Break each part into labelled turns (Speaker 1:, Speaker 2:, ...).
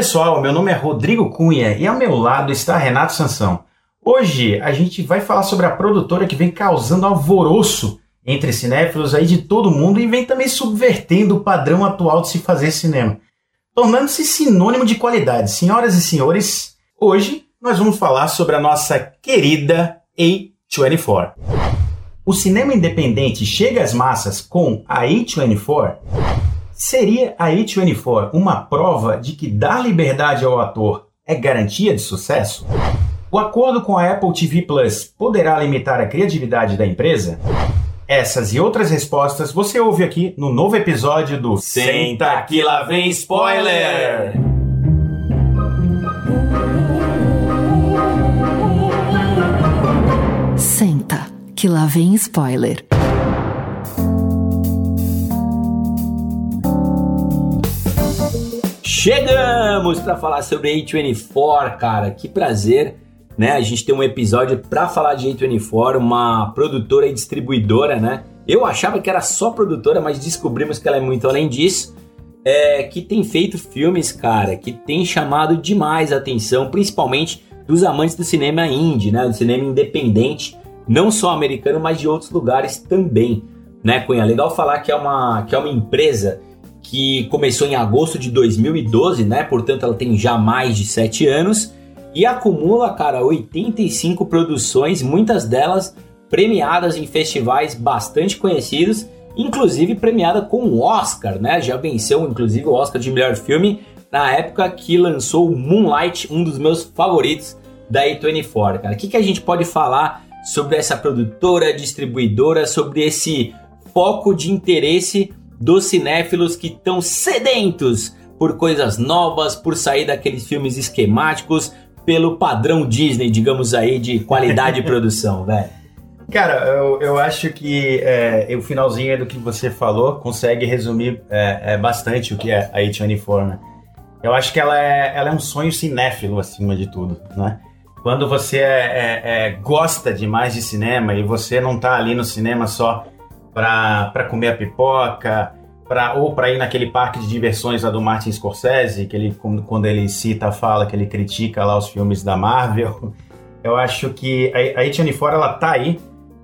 Speaker 1: pessoal, meu nome é Rodrigo Cunha e ao meu lado está Renato Sansão. Hoje a gente vai falar sobre a produtora que vem causando alvoroço entre cinéfilos aí de todo mundo e vem também subvertendo o padrão atual de se fazer cinema, tornando-se sinônimo de qualidade. Senhoras e senhores, hoje nós vamos falar sobre a nossa querida A24. O cinema independente chega às massas com a A24? Seria a A24 uma prova de que dar liberdade ao ator é garantia de sucesso? O acordo com a Apple TV Plus poderá limitar a criatividade da empresa? Essas e outras respostas você ouve aqui no novo episódio do
Speaker 2: Senta que lá vem spoiler!
Speaker 3: Senta que lá vem spoiler.
Speaker 2: Chegamos para falar sobre A24, cara. Que prazer né? A gente tem um episódio para falar de A24, uma produtora e distribuidora, né? Eu achava que era só produtora, mas descobrimos que ela é muito além disso. É, que tem feito filmes, cara, que tem chamado demais a atenção, principalmente dos amantes do cinema indie, né? Do cinema independente, não só americano, mas de outros lugares também, né, Cunha? Legal falar que é uma, que é uma empresa que começou em agosto de 2012, né? Portanto, ela tem já mais de sete anos e acumula, cara, 85 produções, muitas delas premiadas em festivais bastante conhecidos, inclusive premiada com o Oscar, né? Já venceu inclusive o Oscar de melhor filme na época que lançou Moonlight, um dos meus favoritos da A24, cara. O que, que a gente pode falar sobre essa produtora, distribuidora, sobre esse foco de interesse dos cinéfilos que estão sedentos por coisas novas, por sair daqueles filmes esquemáticos, pelo padrão Disney, digamos aí, de qualidade de produção, velho?
Speaker 1: Cara, eu, eu acho que é, o finalzinho do que você falou consegue resumir é, é, bastante o que é a A24, né? Eu acho que ela é, ela é um sonho cinéfilo acima de tudo, né? Quando você é, é, é, gosta demais de cinema e você não tá ali no cinema só para comer a pipoca, pra, ou para ir naquele parque de diversões lá do Martin Scorsese, que ele, quando ele cita, fala que ele critica lá os filmes da Marvel. Eu acho que a, a A24 ela tá aí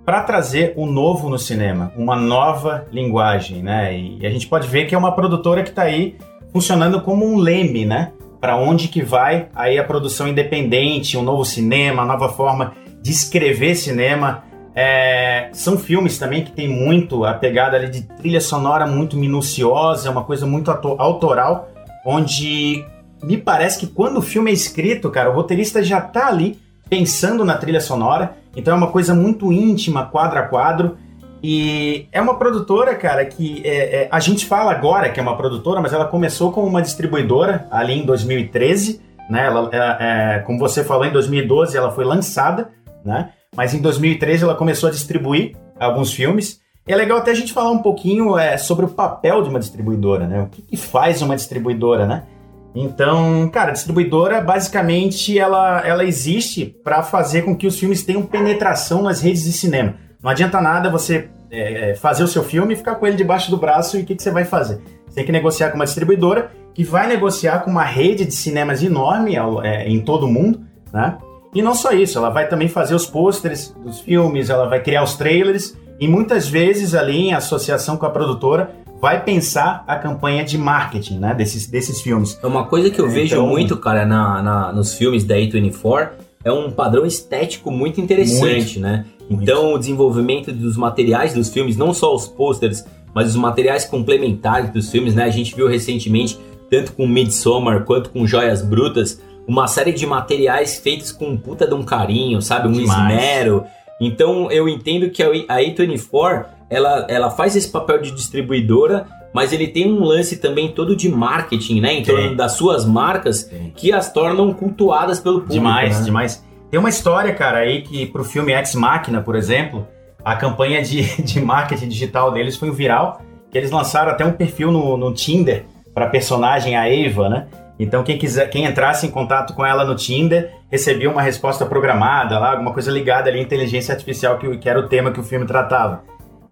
Speaker 1: para trazer o um novo no cinema, uma nova linguagem, né? E a gente pode ver que é uma produtora que está aí funcionando como um leme, né? Para onde que vai aí a produção independente, um novo cinema, nova forma de escrever cinema. É, são filmes também que tem muito a pegada ali de trilha sonora muito minuciosa, uma coisa muito autoral, onde me parece que quando o filme é escrito, cara, o roteirista já tá ali pensando na trilha sonora, então é uma coisa muito íntima, quadro a quadro. E é uma produtora, cara, que é, é, a gente fala agora que é uma produtora, mas ela começou como uma distribuidora ali em 2013, né? Ela, é, como você falou, em 2012 ela foi lançada, né? Mas em 2013 ela começou a distribuir alguns filmes. E é legal até a gente falar um pouquinho é, sobre o papel de uma distribuidora, né? O que, que faz uma distribuidora, né? Então, cara, a distribuidora basicamente ela, ela existe para fazer com que os filmes tenham penetração nas redes de cinema. Não adianta nada você é, é, fazer o seu filme e ficar com ele debaixo do braço e o que, que você vai fazer? Você tem que negociar com uma distribuidora que vai negociar com uma rede de cinemas enorme é, em todo o mundo, né? E não só isso, ela vai também fazer os pôsteres dos filmes, ela vai criar os trailers e muitas vezes ali em associação com a produtora vai pensar a campanha de marketing, né, desses, desses filmes.
Speaker 2: É uma coisa que eu vejo então, muito, cara, na, na, nos filmes da A24 é um padrão estético muito interessante, muito, né? Então, muito. o desenvolvimento dos materiais dos filmes, não só os pôsteres, mas os materiais complementares dos filmes, né? A gente viu recentemente, tanto com Midsommar quanto com Joias Brutas, uma série de materiais feitos com um puta de um carinho, sabe? Um Demais. esmero. Então eu entendo que a A24 ela, ela faz esse papel de distribuidora, mas ele tem um lance também todo de marketing, né? Em torno das suas marcas que as tornam cultuadas pelo público.
Speaker 1: Demais,
Speaker 2: né?
Speaker 1: demais. Tem uma história, cara, aí que pro filme Ex Machina, por exemplo, a campanha de, de marketing digital deles foi um viral, que eles lançaram até um perfil no, no Tinder para personagem a Eva, né? Então quem quiser, quem entrasse em contato com ela no Tinder, recebia uma resposta programada lá, alguma coisa ligada ali à inteligência artificial que, que era o tema que o filme tratava.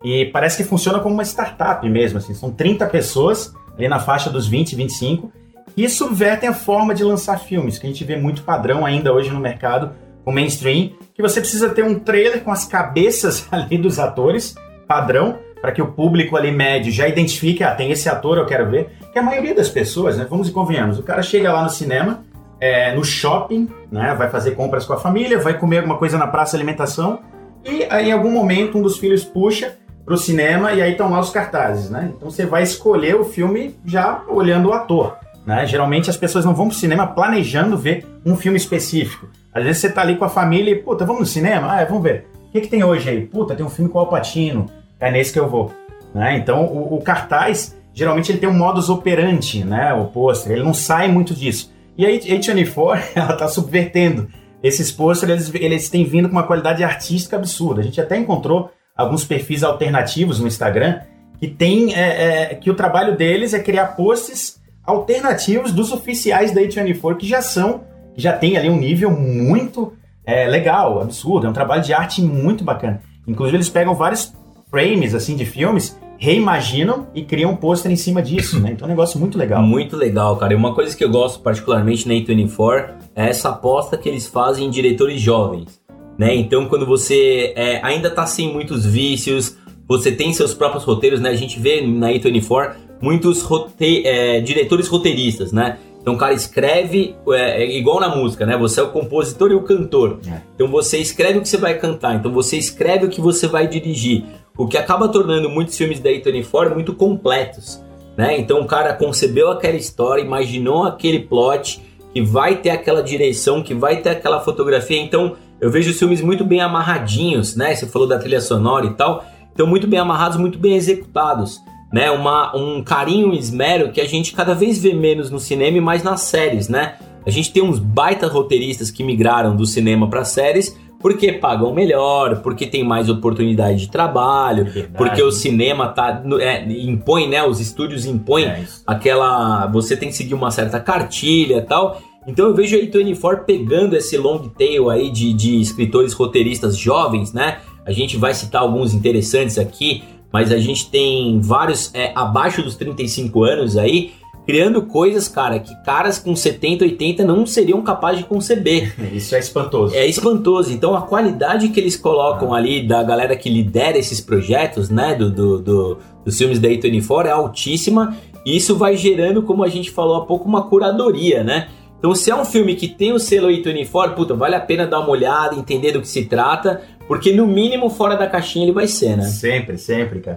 Speaker 1: E parece que funciona como uma startup mesmo, assim, são 30 pessoas ali na faixa dos 20, 25 que subvertem a forma de lançar filmes, que a gente vê muito padrão ainda hoje no mercado, com mainstream, que você precisa ter um trailer com as cabeças ali dos atores, padrão, para que o público ali médio já identifique, ah, tem esse ator, eu quero ver. Que a maioria das pessoas, né, vamos e convenhamos, o cara chega lá no cinema, é, no shopping, né, vai fazer compras com a família, vai comer alguma coisa na praça alimentação, e aí em algum momento um dos filhos puxa pro cinema e aí estão lá os cartazes, né? Então você vai escolher o filme já olhando o ator. Né? Geralmente as pessoas não vão pro cinema planejando ver um filme específico. Às vezes você tá ali com a família e, puta, vamos no cinema? Ah, é, vamos ver. O que, que tem hoje aí? Puta, tem um filme com o Alpatino. É nesse que eu vou. Né? Então o, o, cartaz, geralmente ele tem um modus operandi, né? O pôster, ele não sai muito disso. E a A24, ela tá subvertendo. Esses pôsteres, eles, eles têm vindo com uma qualidade artística absurda. A gente até encontrou alguns perfis alternativos no Instagram que tem é, é, que o trabalho deles é criar posts alternativos dos oficiais da A24 que já são, que já tem ali um nível muito é, legal, absurdo, é um trabalho de arte muito bacana. Inclusive eles pegam vários frames assim de filmes, reimaginam e criam um pôster em cima disso, né? Então é um negócio muito legal.
Speaker 2: Muito legal, cara. E uma coisa que eu gosto particularmente na A24 é essa aposta que eles fazem em diretores jovens, né? Então quando você é, ainda tá sem muitos vícios, você tem seus próprios roteiros, né? A gente vê na A24 muitos rote é, diretores roteiristas, né? Então o cara escreve, é, é, igual na música, né? Você é o compositor e o cantor. É. Então você escreve o que você vai cantar, então você escreve o que você vai dirigir. O que acaba tornando muitos filmes da A24 muito completos, né? Então o cara concebeu aquela história, imaginou aquele plot, que vai ter aquela direção, que vai ter aquela fotografia. Então eu vejo os filmes muito bem amarradinhos, né? Você falou da trilha sonora e tal. Então muito bem amarrados, muito bem executados né? Uma, um carinho e esmero que a gente cada vez vê menos no cinema e mais nas séries, né? A gente tem uns baita roteiristas que migraram do cinema para séries porque pagam melhor, porque tem mais oportunidade de trabalho, Verdade. porque o cinema tá é, impõe, né? Os estúdios impõem é aquela, você tem que seguir uma certa cartilha, tal. Então eu vejo a A24 pegando esse long tail aí de, de escritores roteiristas jovens, né? A gente vai citar alguns interessantes aqui mas a gente tem vários é, abaixo dos 35 anos aí criando coisas, cara, que caras com 70, 80 não seriam capazes de conceber.
Speaker 1: Isso é espantoso.
Speaker 2: É espantoso. Então a qualidade que eles colocam ah. ali da galera que lidera esses projetos, né, do, do, do dos filmes da A24 é altíssima. E isso vai gerando, como a gente falou há pouco, uma curadoria, né? Então, se é um filme que tem o selo A24, puta, vale a pena dar uma olhada, entender do que se trata, porque no mínimo fora da caixinha ele vai ser, né?
Speaker 1: Sempre, sempre, cara.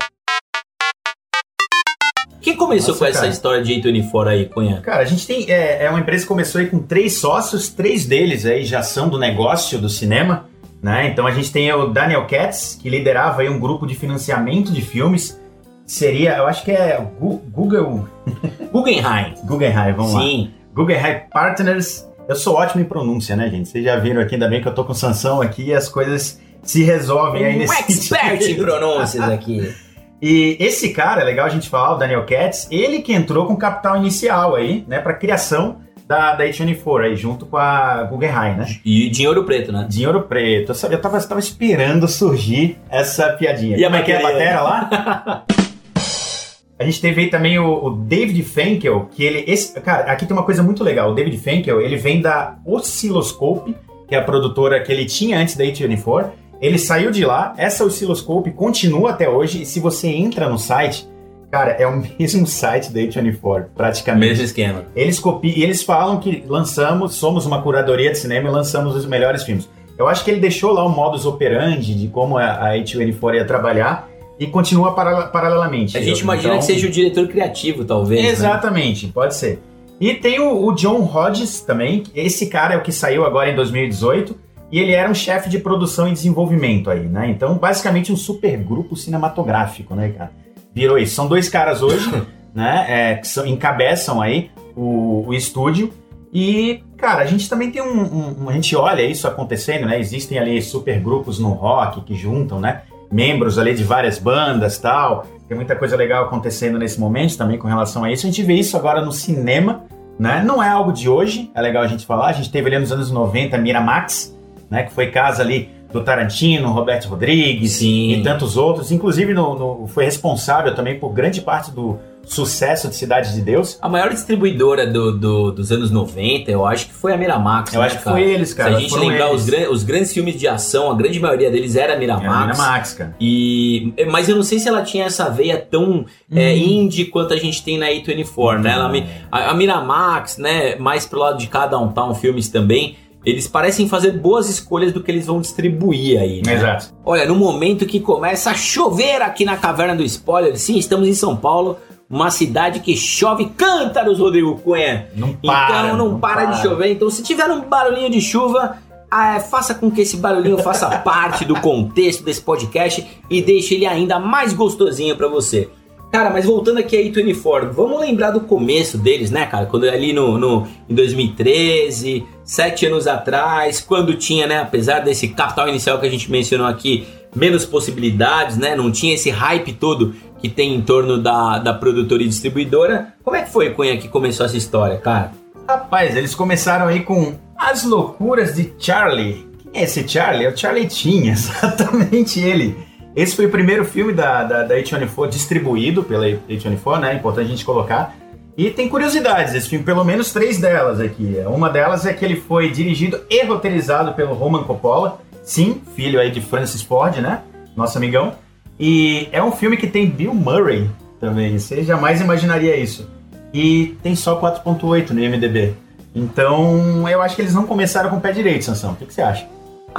Speaker 2: Quem começou Nossa, com cara. essa história de A24 aí, Cunha?
Speaker 1: Cara, a gente tem. É, é, uma empresa que começou aí com três sócios, três deles aí já são do negócio do cinema, né? Então a gente tem o Daniel Katz, que liderava aí um grupo de financiamento de filmes. Seria, eu acho que é Google.
Speaker 2: Guggenheim.
Speaker 1: Guggenheim, vamos Sim. lá. Sim. Guggenheim Partners. Eu sou ótimo em pronúncia, né, gente? Vocês já viram aqui, ainda bem que eu tô com Sansão aqui e as coisas se resolvem aí nesse
Speaker 2: Um expert em pronúncias aqui.
Speaker 1: E esse cara, é legal a gente falar, o Daniel Katz, ele que entrou com capital inicial aí, né, para criação da, da H24 aí, junto com a Guggenheim, né?
Speaker 2: E dinheiro preto, né?
Speaker 1: Dinheiro preto. Eu, eu, tava, eu tava esperando surgir essa piadinha.
Speaker 2: E a maquete é a batera
Speaker 1: lá? A gente teve aí também o, o, David Fenkel, que ele. Esse, cara, aqui tem uma coisa muito legal. O David Fenkel, ele vem da Oscilloscope, que é a produtora que ele tinha antes da A24. Ele saiu de lá, essa Oscilloscope continua até hoje, e se você entra no site, cara, é o mesmo site da A24, praticamente.
Speaker 2: Mesmo esquema.
Speaker 1: Eles copiam, e eles falam que lançamos, somos uma curadoria de cinema e lançamos os melhores filmes. Eu acho que ele deixou lá o modus operandi de como a A24 ia trabalhar, e continua paralelamente.
Speaker 2: A gente imagina então, que seja o diretor criativo, talvez.
Speaker 1: Né? Exatamente, né? pode ser. E tem o, o, John Hodges também. Esse cara é o que saiu agora em 2018. E ele era um chefe de produção e desenvolvimento aí, né? Então, basicamente, um super grupo cinematográfico, né, cara? Virou isso. São dois caras hoje, né? É, que são, encabeçam aí o, o estúdio. E, cara, a gente também tem um, um, A gente olha isso acontecendo, né? Existem ali super grupos no rock que juntam, né? membros ali de várias bandas tal. Tem muita coisa legal acontecendo nesse momento também com relação a isso. A gente vê isso agora no cinema, né? Não é algo de hoje, é legal a gente falar. A gente teve ali nos anos 90 Miramax, né? Que foi casa ali do Tarantino, Roberto Rodrigues
Speaker 2: Sim.
Speaker 1: e tantos outros. Inclusive no, no, foi responsável também por grande parte do sucesso de Cidade de Deus.
Speaker 2: A maior distribuidora do, do- dos anos 90, eu acho que foi a Miramax.
Speaker 1: Eu
Speaker 2: né,
Speaker 1: acho que
Speaker 2: cara?
Speaker 1: foi eles, cara.
Speaker 2: Se a gente lembrar os, gran- os grandes filmes de ação, a grande maioria deles era a
Speaker 1: É,
Speaker 2: Miramax.
Speaker 1: a Miramax, cara.
Speaker 2: E, mas eu não sei se ela tinha essa veia tão é, indie quanto a gente tem na A24, né? Ela a, a Miramax, né, mais pro lado de cada um Town Filmes também, eles parecem fazer boas escolhas do que eles vão distribuir aí, né?
Speaker 1: Exato.
Speaker 2: Olha, no momento que começa a chover aqui na Caverna do Spoiler, sim, estamos em São Paulo, uma cidade que chove cântaros, Rodrigo Cunha.
Speaker 1: Não para.
Speaker 2: então não, para, de chover. Então, se tiver um barulhinho de chuva, ah, faça com que esse barulhinho faça parte do contexto desse podcast e deixe ele ainda mais gostosinho pra você. Cara, mas voltando aqui a A24, vamos lembrar do começo deles, né, cara? Quando ali no, no, em 2013, sete anos atrás, quando tinha, né, apesar desse capital inicial que a gente mencionou aqui, menos possibilidades, né? Não tinha esse hype todo que tem em torno da, da produtora e distribuidora. Como é que foi, Cunha, que começou essa história, cara?
Speaker 1: Rapaz, eles começaram aí com As Loucuras de Charlie. Quem é esse Charlie? É o Charlie Chin, exatamente ele. Esse foi o primeiro filme da, da, da A24 distribuído pela A24, né? Importante a gente colocar. E tem curiosidades, esse filme, pelo menos três delas aqui. Uma delas é que ele foi dirigido e roteirizado pelo Roman Coppola. Sim, filho aí de Francis Ford, né? Nosso amigão. E é um filme que tem Bill Murray também. Você jamais imaginaria isso. E tem só 4.8 no IMDB. Então, eu acho que eles não começaram com o pé direito, Sansão. O que, que você acha?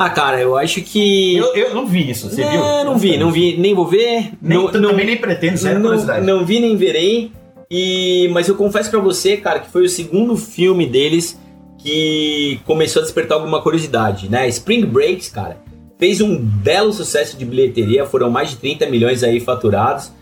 Speaker 2: Ah, cara, eu acho que.
Speaker 1: Eu, eu não vi isso, você
Speaker 2: não,
Speaker 1: viu?
Speaker 2: não vi, não vi, nem vou ver.
Speaker 1: Nem,
Speaker 2: não, não,
Speaker 1: também nem pretendo, sério,
Speaker 2: não,
Speaker 1: curiosidade.
Speaker 2: não vi nem verei. E, mas eu confesso pra você, cara, que foi o segundo filme deles que começou a despertar alguma curiosidade, né? Spring Breaks, cara, fez um belo sucesso de bilheteria, foram mais de 30 milhões aí faturados.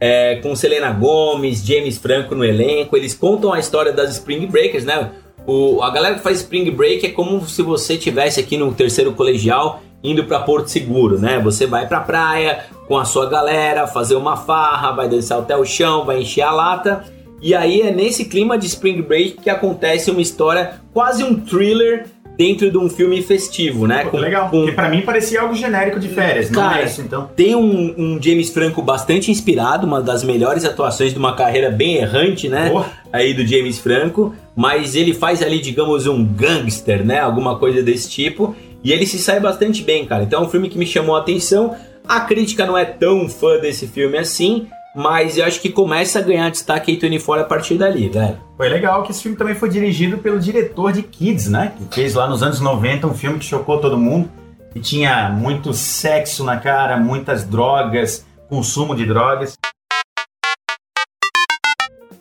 Speaker 2: é, com Selena Gomes, James Franco no elenco, eles contam a história das Spring Breakers, né? O, a galera que faz Spring Break é como se você tivesse aqui no terceiro colegial indo para Porto Seguro, né? Você vai pra praia com a sua galera, fazer uma farra, vai dançar até o chão, vai encher a lata. E aí é nesse clima de Spring Break que acontece uma história, quase um thriller dentro de um filme festivo, né?
Speaker 1: Pô, legal.
Speaker 2: com-
Speaker 1: Porque pra mim parecia algo genérico de férias, não
Speaker 2: Cara,
Speaker 1: é isso, então.
Speaker 2: tem um, um James Franco bastante inspirado, uma das melhores atuações de uma carreira bem errante, né?
Speaker 1: Porra.
Speaker 2: Aí do James Franco, mas ele faz ali, digamos, um gangster, né? Alguma coisa desse tipo. E ele se sai bastante bem, cara. Então é um filme que me chamou a atenção. A crítica não é tão fã desse filme assim, mas eu acho que começa a ganhar destaque aí Tony fora a partir dali, velho.
Speaker 1: Foi legal que esse filme também foi dirigido pelo diretor de Kids, né? Que fez lá nos anos 90 um filme que chocou todo mundo. Que tinha muito sexo na cara, muitas drogas, consumo de drogas.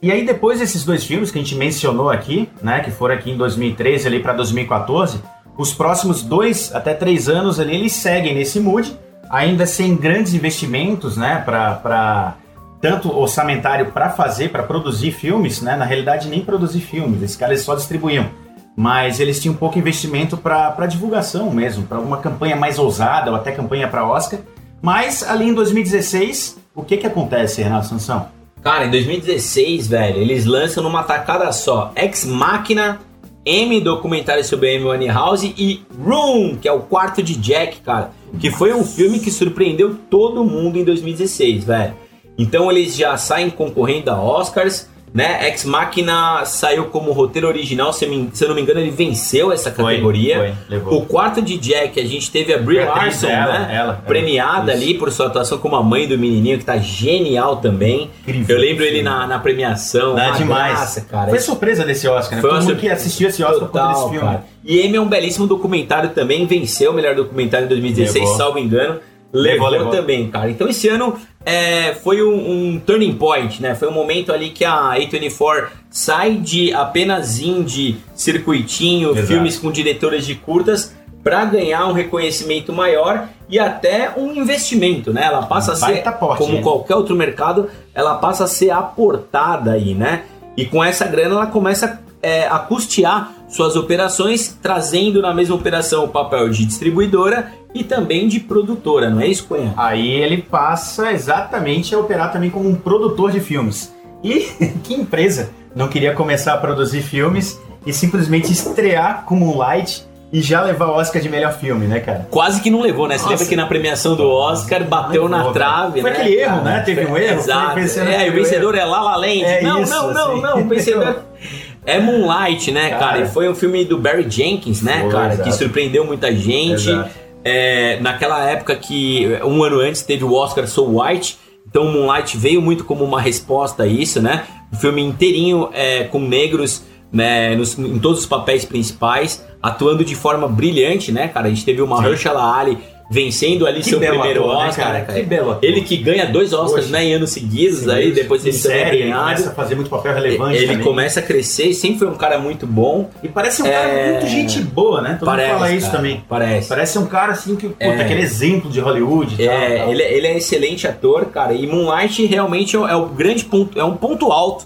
Speaker 1: E aí depois desses dois filmes que a gente mencionou aqui, né? Que foram aqui em 2013 ali para 2014, os próximos dois até três anos ali eles seguem nesse mood, ainda sem grandes investimentos, né? Para tanto orçamentário para fazer, para produzir filmes, né? Na realidade, nem produzir filmes, esses caras só distribuíam. Mas eles tinham pouco investimento para divulgação mesmo, para alguma campanha mais ousada ou até campanha para Oscar. Mas ali em 2016, o que que acontece, Renato Sansão?
Speaker 2: Cara, em 2016, velho, eles lançam numa tacada só Ex Machina, M documentário sobre Amy Winehouse e Room, que é o quarto de Jack, cara, que foi um filme que surpreendeu todo mundo em 2016, velho. Então eles já saem concorrendo a Oscars, né? Ex Machina saiu como roteiro original, se eu, me- se eu não me engano, ele venceu essa categoria.
Speaker 1: Foi, levou.
Speaker 2: O quarto de Jack, a gente teve a Brie
Speaker 1: Foi atriz
Speaker 2: Larson,
Speaker 1: dela,
Speaker 2: né?
Speaker 1: ela, ela.
Speaker 2: premiada
Speaker 1: Isso.
Speaker 2: ali por sua atuação como a mãe do menininho, que tá genial também.
Speaker 1: Incrível.
Speaker 2: Eu lembro ele na, na premiação.
Speaker 1: É demais.
Speaker 2: graça, cara.
Speaker 1: Foi surpresa desse Oscar, né?
Speaker 2: Foi
Speaker 1: Todo mundo que assistiu esse Oscar por conta
Speaker 2: Total,
Speaker 1: desse filme.
Speaker 2: cara. E M é um belíssimo documentário também, venceu o melhor documentário em 2016,
Speaker 1: Levou.
Speaker 2: salvo engano. Levou,
Speaker 1: Levou,
Speaker 2: também, cara. Então esse ano é, foi um, um turning point, né? Foi um momento ali que a A24 sai de apenas indie, circuitinho,
Speaker 1: Exato.
Speaker 2: filmes com diretores de curtas para ganhar um reconhecimento maior e até um investimento, né? Ela passa a ser,
Speaker 1: porte,
Speaker 2: como
Speaker 1: hein?
Speaker 2: qualquer outro mercado, ela passa a ser aportada aí, né? E com essa grana ela começa é, a custear suas operações, trazendo na mesma operação o papel de distribuidora e também de produtora, não é isso, Cunha?
Speaker 1: Aí ele passa exatamente a operar também como um produtor de filmes. E que empresa não queria começar a produzir filmes e simplesmente estrear como um light e já levar o Oscar de melhor filme, né, cara?
Speaker 2: Quase que não levou, né? Você
Speaker 1: Nossa.
Speaker 2: lembra que na premiação do Oscar bateu na
Speaker 1: levou,
Speaker 2: trave,
Speaker 1: Foi
Speaker 2: né?
Speaker 1: aquele erro,
Speaker 2: cara?
Speaker 1: né? Teve um erro,
Speaker 2: Exato.
Speaker 1: foi vencendo
Speaker 2: É, o vencedor
Speaker 1: erro.
Speaker 2: é La La Land.
Speaker 1: É
Speaker 2: não,
Speaker 1: isso,
Speaker 2: não, não,
Speaker 1: assim.
Speaker 2: não. O vencedor é Moonlight, né, cara?
Speaker 1: Cara.
Speaker 2: E foi um filme do Barry Jenkins, né,
Speaker 1: Foi,
Speaker 2: cara? Que
Speaker 1: exato.
Speaker 2: surpreendeu muita gente. É, naquela época que, um ano antes, teve o Oscar So White. Então Moonlight veio muito como uma resposta a isso, né? O filme inteirinho é, com negros né, nos- em todos os papéis principais, atuando de forma brilhante, né, cara? A gente teve uma
Speaker 1: Sim.
Speaker 2: Mahershala Ali vencendo ali
Speaker 1: Que
Speaker 2: seu primeiro
Speaker 1: ator, né,
Speaker 2: Oscar,
Speaker 1: cara?
Speaker 2: cara.
Speaker 1: Que belo ator.
Speaker 2: Ele que ganha dois Oscars, né, em anos seguidos,
Speaker 1: Sim,
Speaker 2: aí depois ele é
Speaker 1: série, ele
Speaker 2: premiado.
Speaker 1: começa a fazer muito papel relevante
Speaker 2: Ele
Speaker 1: também.
Speaker 2: começa a crescer, sempre foi um cara muito bom.
Speaker 1: E parece um cara
Speaker 2: É.
Speaker 1: muito gente boa, né? Todo
Speaker 2: Parece,
Speaker 1: mundo fala isso
Speaker 2: cara,
Speaker 1: também.
Speaker 2: Parece.
Speaker 1: Parece um cara assim que, puta,
Speaker 2: É.
Speaker 1: aquele exemplo de Hollywood tal,
Speaker 2: É,
Speaker 1: tal.
Speaker 2: ele, ele é excelente ator, cara. E Moonlight realmente é o, é o grande ponto, é um ponto alto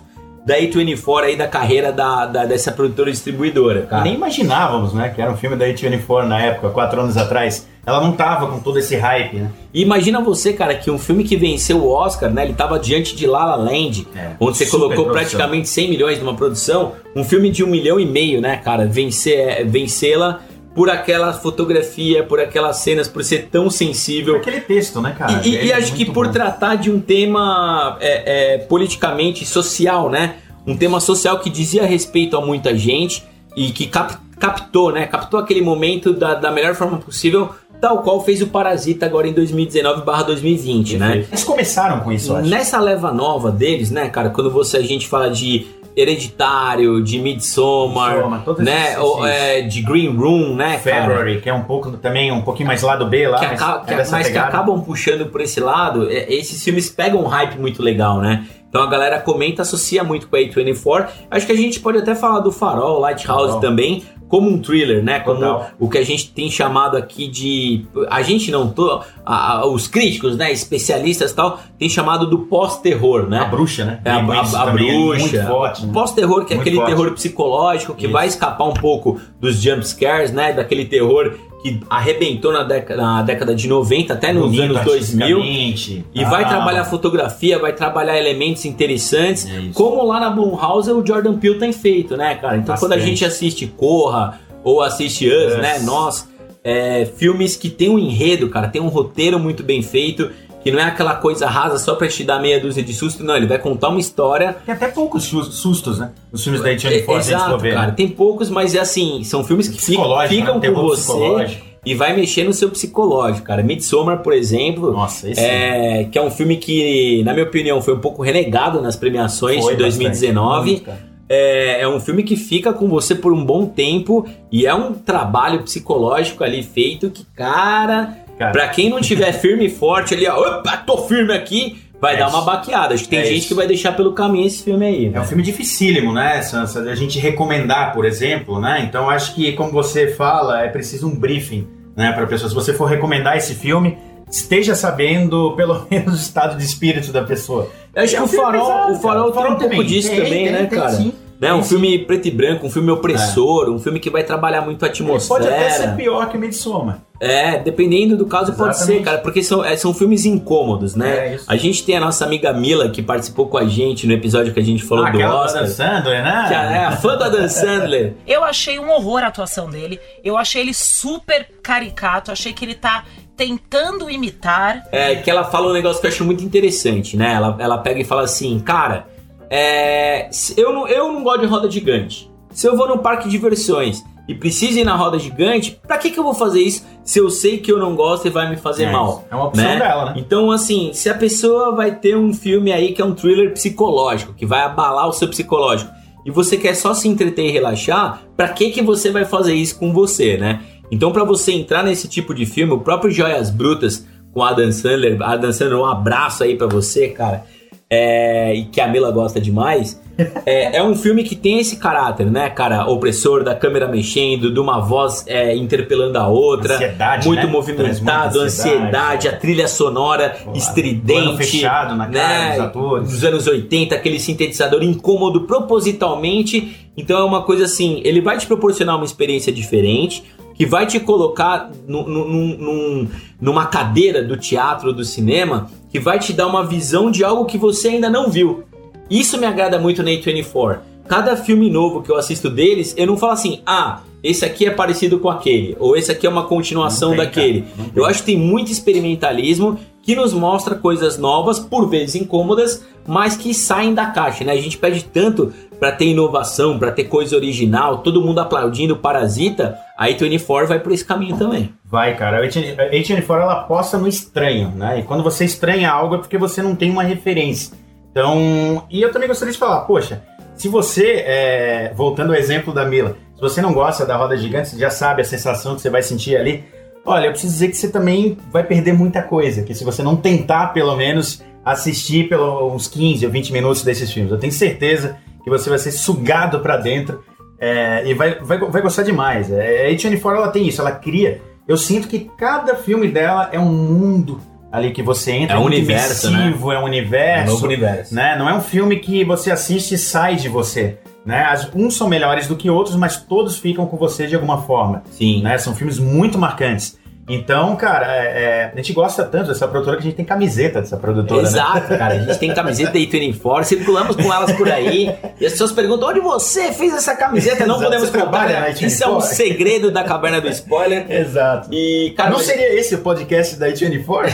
Speaker 2: da A24 aí da carreira da, da- dessa produtora distribuidora, cara.
Speaker 1: Nem imaginávamos, né? Que era um filme da A24 na época, quatro anos atrás. Ela não tava com todo esse hype, né?
Speaker 2: E imagina você, cara, que um filme que venceu o Oscar, né? Ele tava diante de La La Land,
Speaker 1: É,
Speaker 2: onde você colocou
Speaker 1: produção.
Speaker 2: praticamente 100 milhões numa produção. Um filme de um milhão e meio, né, cara? Vencer, vencê-la por aquela fotografia, por aquelas cenas, por ser tão sensível.
Speaker 1: Aquele texto, né, cara?
Speaker 2: E, e- e
Speaker 1: é
Speaker 2: acho que por
Speaker 1: bom.
Speaker 2: tratar de um tema é, é, politicamente social, né? Um tema social que dizia respeito a muita gente e que cap- captou, né? Captou aquele momento da, da melhor forma possível, tal qual fez o Parasita agora em 2019/2020, né?
Speaker 1: Eles começaram com isso, acho.
Speaker 2: Nessa leva nova deles, né, cara? Quando você a gente fala de Hereditário, de Midsommar,
Speaker 1: Midsommar,
Speaker 2: né?
Speaker 1: esses-
Speaker 2: ou, é, de Green Room, né, cara?
Speaker 1: February, que é um pouco também, um pouquinho mais lado B lá,
Speaker 2: que,
Speaker 1: mas,
Speaker 2: aca-
Speaker 1: é
Speaker 2: que- mas que acabam puxando por esse lado, é, esses filmes pegam um hype muito legal, né? Então a galera comenta, associa muito com a A24. Acho que a gente pode até falar do Farol, Lighthouse
Speaker 1: Farol.
Speaker 2: também, como um thriller, né? Como
Speaker 1: Total.
Speaker 2: o que a gente tem chamado aqui de. A gente não, tô, a- a- os críticos, né? Especialistas e tal, tem chamado do pós-terror, né?
Speaker 1: A bruxa, né?
Speaker 2: É, a, a-
Speaker 1: é
Speaker 2: bruxa.
Speaker 1: Forte, né?
Speaker 2: Pós-terror, que é
Speaker 1: Muito
Speaker 2: aquele
Speaker 1: forte.
Speaker 2: terror psicológico que
Speaker 1: Isso.
Speaker 2: vai escapar um pouco dos jump scares, né? Daquele terror que arrebentou na década, na década de 90 até nos
Speaker 1: Bonito
Speaker 2: anos 2000.
Speaker 1: artisticamente,
Speaker 2: E vai
Speaker 1: tal.
Speaker 2: trabalhar fotografia, vai trabalhar elementos interessantes,
Speaker 1: É
Speaker 2: como lá na Blumhouse o Jordan Peele tem feito, né, cara? Então quando a
Speaker 1: Bastante.
Speaker 2: gente assiste Corra ou assiste Us,
Speaker 1: Us.
Speaker 2: né, nós, é, filmes que tem um enredo, cara, tem um roteiro muito bem feito, que não é aquela coisa rasa só pra te dar meia dúzia de susto, não, ele vai contar uma história
Speaker 1: Tem até poucos sus- sustos, né? Os filmes da A24, se a gente for
Speaker 2: Exato,
Speaker 1: ver.
Speaker 2: cara.
Speaker 1: né?
Speaker 2: Tem poucos, mas é assim, são filmes que ficam,
Speaker 1: Psicológico,
Speaker 2: ficam
Speaker 1: né?
Speaker 2: com você e vai mexer no seu psicológico, cara. Midsommar, por exemplo,
Speaker 1: Nossa, esse
Speaker 2: é, que é um filme que, na minha opinião, foi um pouco renegado nas premiações
Speaker 1: foi
Speaker 2: de 2019.
Speaker 1: bastante, muito, cara.
Speaker 2: É, é um filme que fica com você por um bom tempo e é um trabalho psicológico ali feito que, cara,
Speaker 1: Cara.
Speaker 2: pra quem não tiver firme e forte ali, ó, opa, tô firme aqui, vai
Speaker 1: É
Speaker 2: dar uma baqueada. Acho que tem
Speaker 1: É
Speaker 2: gente
Speaker 1: isso.
Speaker 2: que vai deixar pelo caminho esse filme aí.
Speaker 1: É um filme dificílimo, né, Sansa? A gente recomendar, por exemplo, né? Então acho que, como você fala, é preciso um briefing, né, para pessoa. Se você for recomendar esse filme, esteja sabendo pelo menos o estado de espírito da pessoa.
Speaker 2: Eu acho
Speaker 1: É
Speaker 2: que
Speaker 1: um
Speaker 2: o farol,
Speaker 1: pesado,
Speaker 2: o farol
Speaker 1: cara.
Speaker 2: tem um pouco disso
Speaker 1: Tem,
Speaker 2: também,
Speaker 1: tem,
Speaker 2: né,
Speaker 1: tem
Speaker 2: cara?
Speaker 1: sim.
Speaker 2: Né, um filme preto e branco, um filme opressor, um filme que vai trabalhar muito a
Speaker 1: Ele pode até ser
Speaker 2: atmosfera.
Speaker 1: pior que Midsommar.
Speaker 2: É, dependendo do caso pode ser,
Speaker 1: Exatamente.
Speaker 2: cara, porque são, é, são filmes incômodos, né?
Speaker 1: É, isso.
Speaker 2: a gente tem a nossa amiga Mila que participou com a gente no episódio que a gente falou
Speaker 1: Ah,
Speaker 2: do Oscar.
Speaker 1: Adam Sandler, né?
Speaker 2: Que é a fã do Adam Sandler.
Speaker 4: Eu achei um horror a atuação dele. Eu achei ele super caricato. Achei que ele tá tentando imitar.
Speaker 2: É, que ela fala um negócio que eu acho muito interessante, né? Ela, ela pega e fala assim, cara, é, eu, não, eu não gosto de roda gigante. Se eu vou num parque de diversões e preciso ir na roda gigante, pra que, que eu vou fazer isso se eu sei que eu não gosto e vai me fazer
Speaker 1: É,
Speaker 2: mal?
Speaker 1: é uma opção
Speaker 2: né?
Speaker 1: dela, né?
Speaker 2: Então, assim, se a pessoa vai ter um filme aí que é um thriller psicológico, que vai abalar o seu psicológico, e você quer só se entreter e relaxar, pra que que você vai fazer isso com você, né? Então, pra você entrar nesse tipo de filme, o próprio Joias Brutas com Adam Sandler, Adam Sandler, um abraço aí pra você, cara, é, e que a Mila gosta demais. É, é um filme que tem esse caráter, né, cara? Opressor, da câmera mexendo, de uma voz é, interpelando a outra.
Speaker 1: Ansiedade,
Speaker 2: muito
Speaker 1: né?
Speaker 2: movimentado, ansiedade,
Speaker 1: ansiedade.
Speaker 2: a trilha sonora
Speaker 1: Plano
Speaker 2: estridente.
Speaker 1: fechado na cara
Speaker 2: né?
Speaker 1: dos atores.
Speaker 2: Dos anos 80, aquele sintetizador incômodo propositalmente. Então é uma coisa assim, ele vai te proporcionar uma experiência diferente, que vai te colocar nu- nu- num- num- numa cadeira do teatro, do cinema, que vai te dar uma visão de algo que você ainda não viu. Isso me agrada muito na A24. Cada filme novo que eu assisto deles, eu não falo assim, ah, esse aqui é parecido com aquele, ou esse aqui é uma continuação
Speaker 1: tem,
Speaker 2: daquele. Eu acho que tem muito experimentalismo que nos mostra coisas novas, por vezes incômodas, mas que saem da caixa, né? A gente pede tanto pra ter inovação, pra ter coisa original, todo mundo aplaudindo Parasita, a A24 vai por esse caminho também.
Speaker 1: Vai, cara. A HN4 ela aposta no estranho, né? E quando você estranha algo é porque você não tem uma referência. Então, e eu também gostaria de falar, poxa, se você, é, voltando ao exemplo da Mila, se você não gosta da roda gigante, você já sabe a sensação que você vai sentir ali. Olha, eu preciso dizer que você também vai perder muita coisa, que se você não tentar, pelo menos, assistir pelos uns 15 ou 20 minutos desses filmes, eu tenho certeza que você vai ser sugado pra dentro é, e vai, vai, vai gostar demais. É, a A24 ela tem isso, ela cria. Eu sinto que cada filme dela é um mundo ali que você entra,
Speaker 2: É um universo,
Speaker 1: imersivo, é um universo,
Speaker 2: universo.
Speaker 1: né? Não é um filme que você assiste e sai de você. Né? As- uns são melhores do que outros, mas todos ficam com você de alguma forma.
Speaker 2: Sim.
Speaker 1: Né? São filmes muito marcantes. Então, cara, é- é, a gente gosta tanto dessa produtora que a gente tem camiseta dessa produtora. Né?
Speaker 2: Exato, cara. A gente tem camiseta da A24, circulamos com elas por aí. E as pessoas perguntam: onde você fez essa camiseta? Não
Speaker 1: Exato,
Speaker 2: podemos contar. né? Isso é um
Speaker 1: A24?
Speaker 2: segredo da caverna do spoiler.
Speaker 1: Exato.
Speaker 2: E, cara,
Speaker 1: não seria esse o podcast da A24?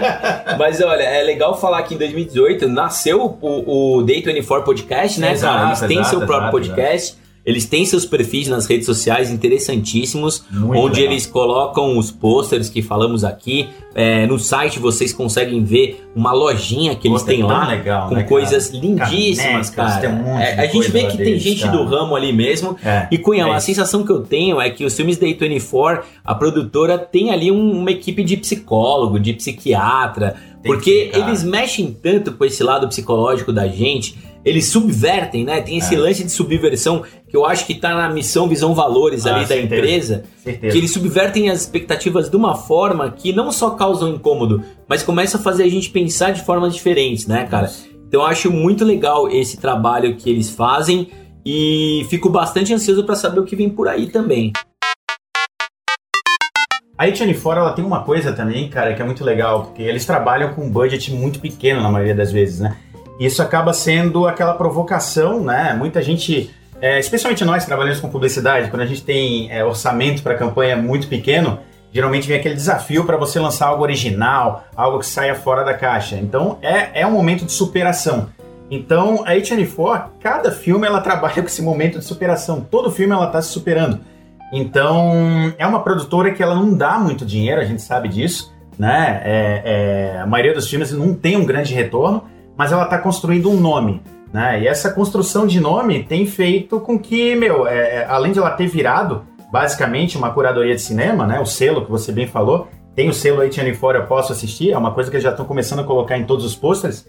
Speaker 2: Mas olha, é legal falar que em 2018 nasceu o, o Day 24 Podcast, né,
Speaker 1: Exato,
Speaker 2: cara? Eles têm
Speaker 1: exato,
Speaker 2: seu próprio
Speaker 1: exato,
Speaker 2: podcast. Eles têm seus perfis nas redes sociais interessantíssimos,
Speaker 1: Muito
Speaker 2: onde
Speaker 1: legal.
Speaker 2: eles colocam os posters que falamos aqui. É, no site vocês conseguem ver uma lojinha que eles
Speaker 1: é
Speaker 2: têm
Speaker 1: tão
Speaker 2: lá
Speaker 1: legal,
Speaker 2: com
Speaker 1: né,
Speaker 2: coisas
Speaker 1: cara?
Speaker 2: lindíssimas,
Speaker 1: Canecas,
Speaker 2: cara.
Speaker 1: um
Speaker 2: É, a gente vê que tem
Speaker 1: deles,
Speaker 2: gente
Speaker 1: cara.
Speaker 2: do ramo ali mesmo.
Speaker 1: É,
Speaker 2: E Cunhão,
Speaker 1: é
Speaker 2: a sensação que eu tenho é que os filmes da A24, a produtora tem ali um- uma equipe de psicólogo, de psiquiatra,
Speaker 1: Tem
Speaker 2: porque eles mexem tanto com esse lado psicológico da gente, eles subvertem, né? Tem esse
Speaker 1: É.
Speaker 2: lance de subversão que eu acho que tá na missão, visão, valores
Speaker 1: Ah,
Speaker 2: ali da
Speaker 1: certeza.
Speaker 2: empresa,
Speaker 1: Certeza.
Speaker 2: que eles subvertem as expectativas de uma forma que não só causa um incômodo, mas começa a fazer a gente pensar de formas diferentes, né, cara? Então eu acho muito legal esse trabalho que eles fazem e fico bastante ansioso pra saber o que vem por aí também.
Speaker 1: A A24 ela tem uma coisa também, cara, que é muito legal, porque eles trabalham com um budget muito pequeno na maioria das vezes, né? Isso acaba sendo aquela provocação, né? Muita gente, é, especialmente nós que trabalhamos com publicidade, quando a gente tem é, orçamento para campanha muito pequeno, geralmente vem aquele desafio para você lançar algo original, algo que saia fora da caixa. Então é, é um momento de superação. Então a A24, cada filme ela trabalha com esse momento de superação. Todo filme ela está se superando. Então, é uma produtora que ela não dá muito dinheiro, a gente sabe disso, né? É, é, a maioria dos filmes não tem um grande retorno, mas ela está construindo um nome, né? E essa construção de nome tem feito com que, meu, é, é, além de ela ter virado basicamente uma curadoria de cinema, né? O selo que você bem falou, tem o selo A24 Eu Posso Assistir, é uma coisa que já estão começando a colocar em todos os posters.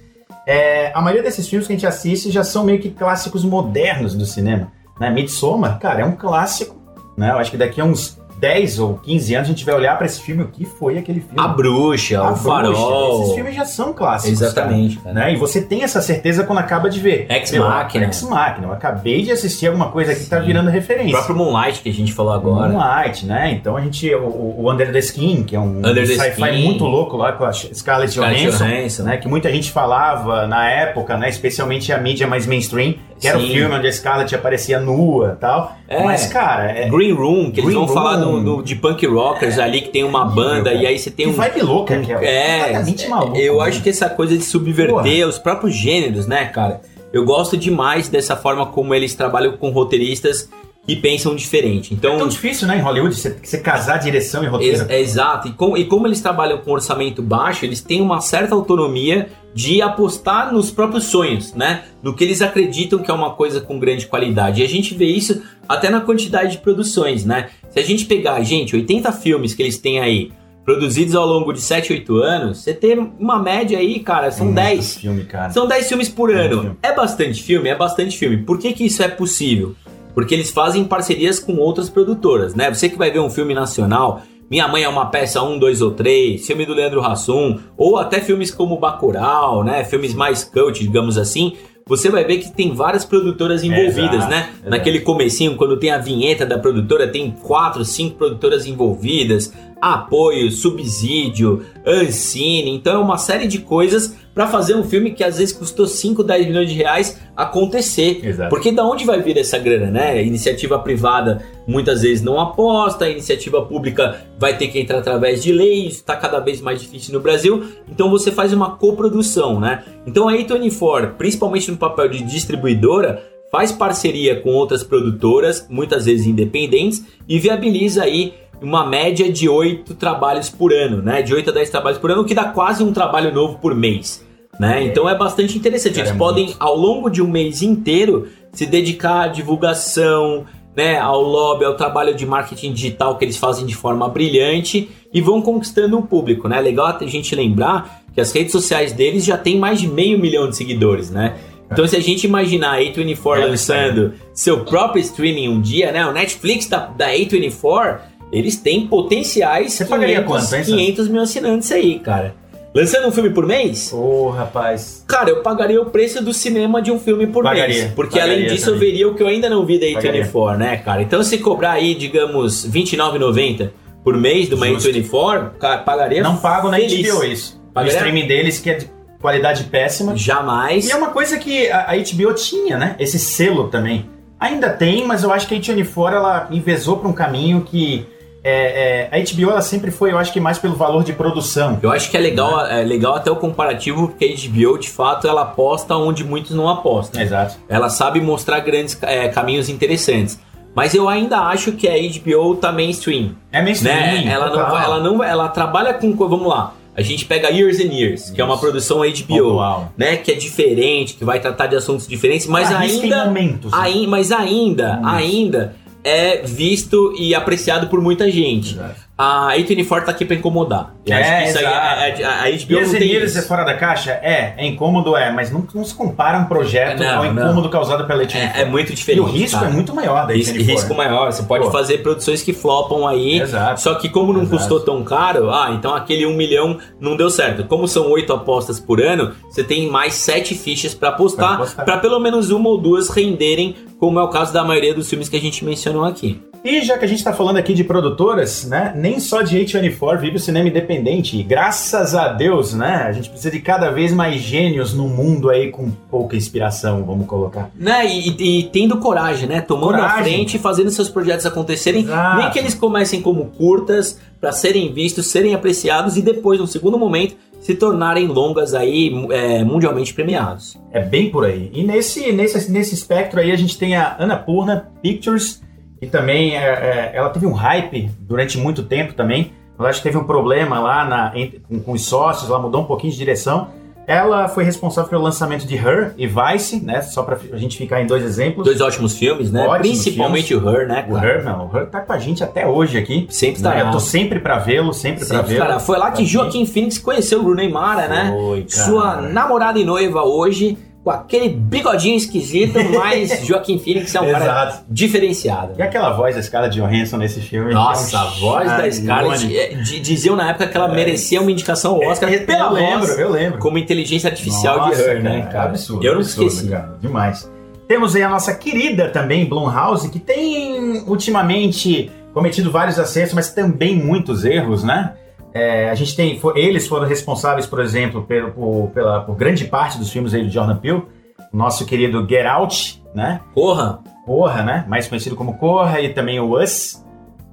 Speaker 1: É, a maioria desses filmes que a gente assiste já são meio que clássicos modernos do cinema. Né? Midsommar, cara, é um clássico né? Eu acho que daqui a uns 10 ou 15 anos a gente vai olhar pra esse filme, o que foi aquele filme?
Speaker 2: A Bruxa,
Speaker 1: A
Speaker 2: o
Speaker 1: Bruxa.
Speaker 2: Farol.
Speaker 1: Esses filmes já são clássicos.
Speaker 2: Exatamente,
Speaker 1: cara, né? E você tem essa certeza quando acaba de ver.
Speaker 2: Ex Machina.
Speaker 1: Ex Machina. Eu acabei de assistir alguma coisa aqui que tá virando
Speaker 2: O
Speaker 1: referência.
Speaker 2: próprio Moonlight que a gente falou agora.
Speaker 1: Moonlight, né? Então a gente. O, o Under the Skin, que é um
Speaker 2: the
Speaker 1: sci-fi
Speaker 2: Skin.
Speaker 1: muito louco lá com a Scarlett
Speaker 2: Scarlett
Speaker 1: Johansson.
Speaker 2: Johansson.
Speaker 1: Né, que muita gente falava na época, né, especialmente a mídia mais mainstream, que era o
Speaker 2: Sim.
Speaker 1: filme onde a Scarlett aparecia nua e tal.
Speaker 2: É.
Speaker 1: Mas, cara, é,
Speaker 2: Green Room, que eles
Speaker 1: Green
Speaker 2: vão falar
Speaker 1: Room.
Speaker 2: do, do- de punk rockers ali, que tem uma banda, e aí você tem
Speaker 1: que
Speaker 2: um.
Speaker 1: vibe louca que é.
Speaker 2: É,
Speaker 1: completamente maluco.
Speaker 2: eu
Speaker 1: né?
Speaker 2: acho que essa coisa de subverter os próprios gêneros, né, cara? Eu gosto demais dessa forma como eles trabalham com roteiristas que pensam diferente.
Speaker 1: É
Speaker 2: Então,
Speaker 1: tão difícil, né, em Hollywood, você, você casar direção e roteiro.
Speaker 2: Ex- é exato. E, com- e como eles trabalham com orçamento baixo, eles têm uma certa autonomia de apostar nos próprios sonhos, né? No que eles acreditam que é uma coisa com grande qualidade. E a gente vê isso até na quantidade de produções, né? Se a gente pegar, gente, 80 filmes que eles têm aí, produzidos ao longo de 7, 8 anos, você tem uma média aí, cara, são
Speaker 1: Muito
Speaker 2: 10.
Speaker 1: filme, cara.
Speaker 2: São 10 filmes por
Speaker 1: Muito
Speaker 2: ano.
Speaker 1: filme.
Speaker 2: É bastante filme? É bastante filme. Por que, que isso é possível? Porque eles fazem parcerias com outras produtoras, né? Você que vai ver um filme nacional, Minha Mãe é uma peça 1, 2 ou 3, filme do Leandro Hassum, ou até filmes como Bacurau, né? Filmes mais cult, digamos assim. você vai ver que tem várias produtoras envolvidas,
Speaker 1: Exato,
Speaker 2: né?
Speaker 1: exato.
Speaker 2: Naquele comecinho, quando tem a vinheta da produtora, tem quatro, cinco produtoras envolvidas, apoio, subsídio, Ancine, então é uma série de coisas pra fazer um filme que às vezes custou 5, 10 milhões de reais acontecer.
Speaker 1: Exato.
Speaker 2: Porque da onde vai vir essa grana, né? Iniciativa privada muitas vezes não aposta, a iniciativa pública vai ter que entrar através de leis, está cada vez mais difícil no Brasil, então você faz uma coprodução, né? Então a A24, principalmente no papel de distribuidora, faz parceria com outras produtoras, muitas vezes independentes, e viabiliza aí uma média de 8 trabalhos por ano, né? De 8 a 10 trabalhos por ano, o que dá quase um trabalho novo por mês. Né? Então é bastante interessante.
Speaker 1: Cara,
Speaker 2: Eles
Speaker 1: é
Speaker 2: podem,
Speaker 1: muito.
Speaker 2: ao longo de um mês inteiro, se dedicar à divulgação, né, ao lobby, ao trabalho de marketing digital que eles fazem de forma brilhante e vão conquistando o público, né? Legal a gente lembrar que as redes sociais deles já tem mais de meio milhão de seguidores, né? Então se a gente imaginar a A24
Speaker 1: É,
Speaker 2: lançando seu próprio streaming um dia, né? O Netflix da, da A24, eles têm potenciais
Speaker 1: Você pagaria quanto, hein, Sam?
Speaker 2: 500 mil assinantes aí, cara. Lançando um filme por mês?
Speaker 1: Ô, rapaz.
Speaker 2: Cara, eu pagaria o preço do cinema de um filme por
Speaker 1: Pagaria,
Speaker 2: mês. Porque além disso, eu
Speaker 1: também.
Speaker 2: veria o que eu ainda não vi da
Speaker 1: Pagaria.
Speaker 2: A24, né, cara? Então, se cobrar aí, digamos, R$29,90 por mês de uma
Speaker 1: Justo.
Speaker 2: A24, cara, pagaria.
Speaker 1: Não pago na
Speaker 2: feliz.
Speaker 1: HBO isso. O
Speaker 2: Pagaria?
Speaker 1: streaming deles, que é de qualidade péssima.
Speaker 2: Jamais.
Speaker 1: E é uma coisa que a a HBO tinha, né? Esse selo também. Ainda tem, mas eu acho que a A24 ela envezou para um caminho que é, é, a HBO ela sempre foi, eu acho que mais pelo valor de produção.
Speaker 2: Eu acho que é legal, é legal até o comparativo, porque a HBO, de fato, ela aposta onde muitos não apostam.
Speaker 1: Exato.
Speaker 2: Ela sabe mostrar grandes é, caminhos interessantes. Mas eu ainda acho que a HBO tá mainstream.
Speaker 1: É mainstream.
Speaker 2: né? Ela não, ela não, ela trabalha com, co- vamos lá. A gente pega Years and Years, que é uma
Speaker 1: Isso.
Speaker 2: produção HBO, né? Que é diferente, que vai tratar de assuntos diferentes, mas ainda,
Speaker 1: momentos. né?
Speaker 2: ai- mas ainda,
Speaker 1: Isso.
Speaker 2: ainda é visto e apreciado por muita gente.
Speaker 1: Exato.
Speaker 2: A A24 tá aqui pra incomodar. Eu
Speaker 1: É,
Speaker 2: acho que isso aí,
Speaker 1: exato.
Speaker 2: é- é- a a
Speaker 1: E
Speaker 2: HBO
Speaker 1: as
Speaker 2: não tem
Speaker 1: é fora da caixa? É, é incômodo, é, mas não, não se compara um projeto
Speaker 2: Não,
Speaker 1: ao
Speaker 2: não.
Speaker 1: incômodo causado pela A24.
Speaker 2: É, é muito
Speaker 1: E
Speaker 2: diferente.
Speaker 1: o risco
Speaker 2: cara.
Speaker 1: é muito maior da A24.
Speaker 2: risco maior. Você pode
Speaker 1: Pô.
Speaker 2: fazer produções que flopam aí.
Speaker 1: Exato.
Speaker 2: Só que como não
Speaker 1: Exato.
Speaker 2: custou tão caro, ah, então aquele 1 milhão não deu certo. Como são oito apostas por ano, você tem mais sete fichas pra
Speaker 1: Pra
Speaker 2: apostar,
Speaker 1: apostar.
Speaker 2: pra pelo menos uma ou duas renderem, como é o caso da maioria dos filmes que a gente mencionou aqui.
Speaker 1: E já que a gente tá falando aqui de produtoras, né? Nem só de A24 vive o cinema independente. E graças a Deus, né? A gente precisa de cada vez mais gênios no mundo aí com pouca inspiração, vamos colocar.
Speaker 2: Né? E, e- tendo coragem, né? Tomando a
Speaker 1: Coragem.
Speaker 2: frente e fazendo seus projetos acontecerem.
Speaker 1: Exato.
Speaker 2: Nem que eles comecem como curtas, pra serem vistos, serem apreciados e depois, no segundo momento, se tornarem longas aí, é, mundialmente premiados.
Speaker 1: É bem por aí. E nesse, nesse, nesse espectro aí a gente tem a Annapurna Pictures, que também é, é, ela teve um hype durante muito tempo também. Eu acho que teve um problema lá na, entre- com, com os sócios, ela mudou um pouquinho de direção. Ela foi responsável pelo lançamento de Her e Vice, né? Só pra a gente ficar em dois exemplos.
Speaker 2: Dois ótimos filmes, né?
Speaker 1: Ótimos
Speaker 2: Principalmente o Her, né,
Speaker 1: O
Speaker 2: cara?
Speaker 1: Her, não, o Her tá com a gente até hoje aqui.
Speaker 2: Sempre
Speaker 1: Né?
Speaker 2: estará.
Speaker 1: Eu tô sempre pra vê-lo, sempre, pra
Speaker 2: Sempre,
Speaker 1: vê-lo.
Speaker 2: cara, foi lá que
Speaker 1: Aqui.
Speaker 2: Joaquim Phoenix conheceu o Rooney Mara, né?
Speaker 1: Foi, cara.
Speaker 2: Sua namorada e noiva hoje, com aquele bigodinho esquisito, mas Joaquim Phoenix é um cara diferenciado.
Speaker 1: E aquela voz da Scarlett Johansson nesse filme?
Speaker 2: Nossa,
Speaker 1: é um
Speaker 2: a voz da. Scarlett é, di- diziam na época que ela merecia uma indicação ao Oscar
Speaker 1: É, é,
Speaker 2: pela
Speaker 1: eu lembro,
Speaker 2: voz,
Speaker 1: eu lembro.
Speaker 2: como inteligência artificial
Speaker 1: Nossa,
Speaker 2: de Her, né, cara?
Speaker 1: Absurdo.
Speaker 2: eu não
Speaker 1: absurdo,
Speaker 2: esqueci.
Speaker 1: Cara, demais. Temos aí a nossa querida também, Blumhouse, que tem ultimamente cometido vários acertos, mas também muitos erros, né? É, a gente tem, fo- eles foram responsáveis, por exemplo, pelo, por, pela, por grande parte dos filmes aí do Jordan Peele. O nosso querido Get Out, né?
Speaker 2: Porra,
Speaker 1: Corra, né? Mais conhecido como Corra, e também o Us.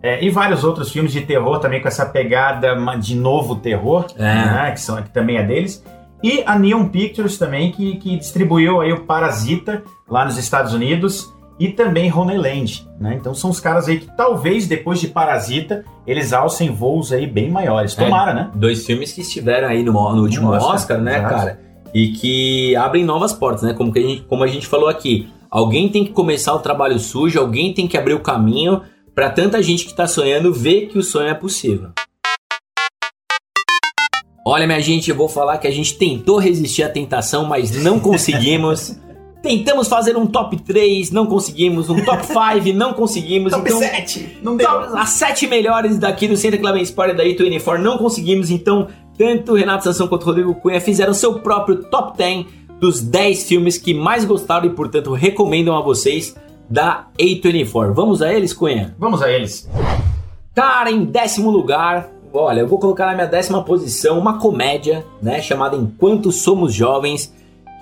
Speaker 1: É, e vários outros filmes de terror também com essa pegada de novo terror,
Speaker 2: É.
Speaker 1: né? que, são, que também é deles. E a Neon Pictures também, que, que distribuiu aí o Parasita lá nos Estados Unidos e também Honeyland, né? Então são os caras aí que talvez depois de Parasita eles alcem voos aí bem maiores. Tomara, né?
Speaker 2: dois filmes que estiveram aí no, no último
Speaker 1: Oscar,
Speaker 2: Oscar, né, cara? E que abrem novas portas, né? Como, que a gente, como a gente falou aqui. Alguém tem que começar o trabalho sujo, alguém tem que abrir o caminho pra tanta gente que tá sonhando ver que o sonho é possível. Olha, minha gente, eu vou falar que a gente tentou resistir à tentação, mas não conseguimos. Tentamos fazer um top 3, não conseguimos. Um top 5, não conseguimos. então,
Speaker 1: 7! Não deu!
Speaker 2: Top- as sete melhores daqui do Centro Clement Sport da A24 não conseguimos, então tanto Renato Sansão quanto Rodrigo Cunha fizeram seu próprio top 10 dos 10 filmes que mais gostaram e, portanto, recomendam a vocês da A24. Vamos a eles, Cunha?
Speaker 1: Vamos a eles.
Speaker 2: Cara, em décimo lugar, olha, eu vou colocar na minha décima posição uma comédia, né, chamada Enquanto Somos Jovens,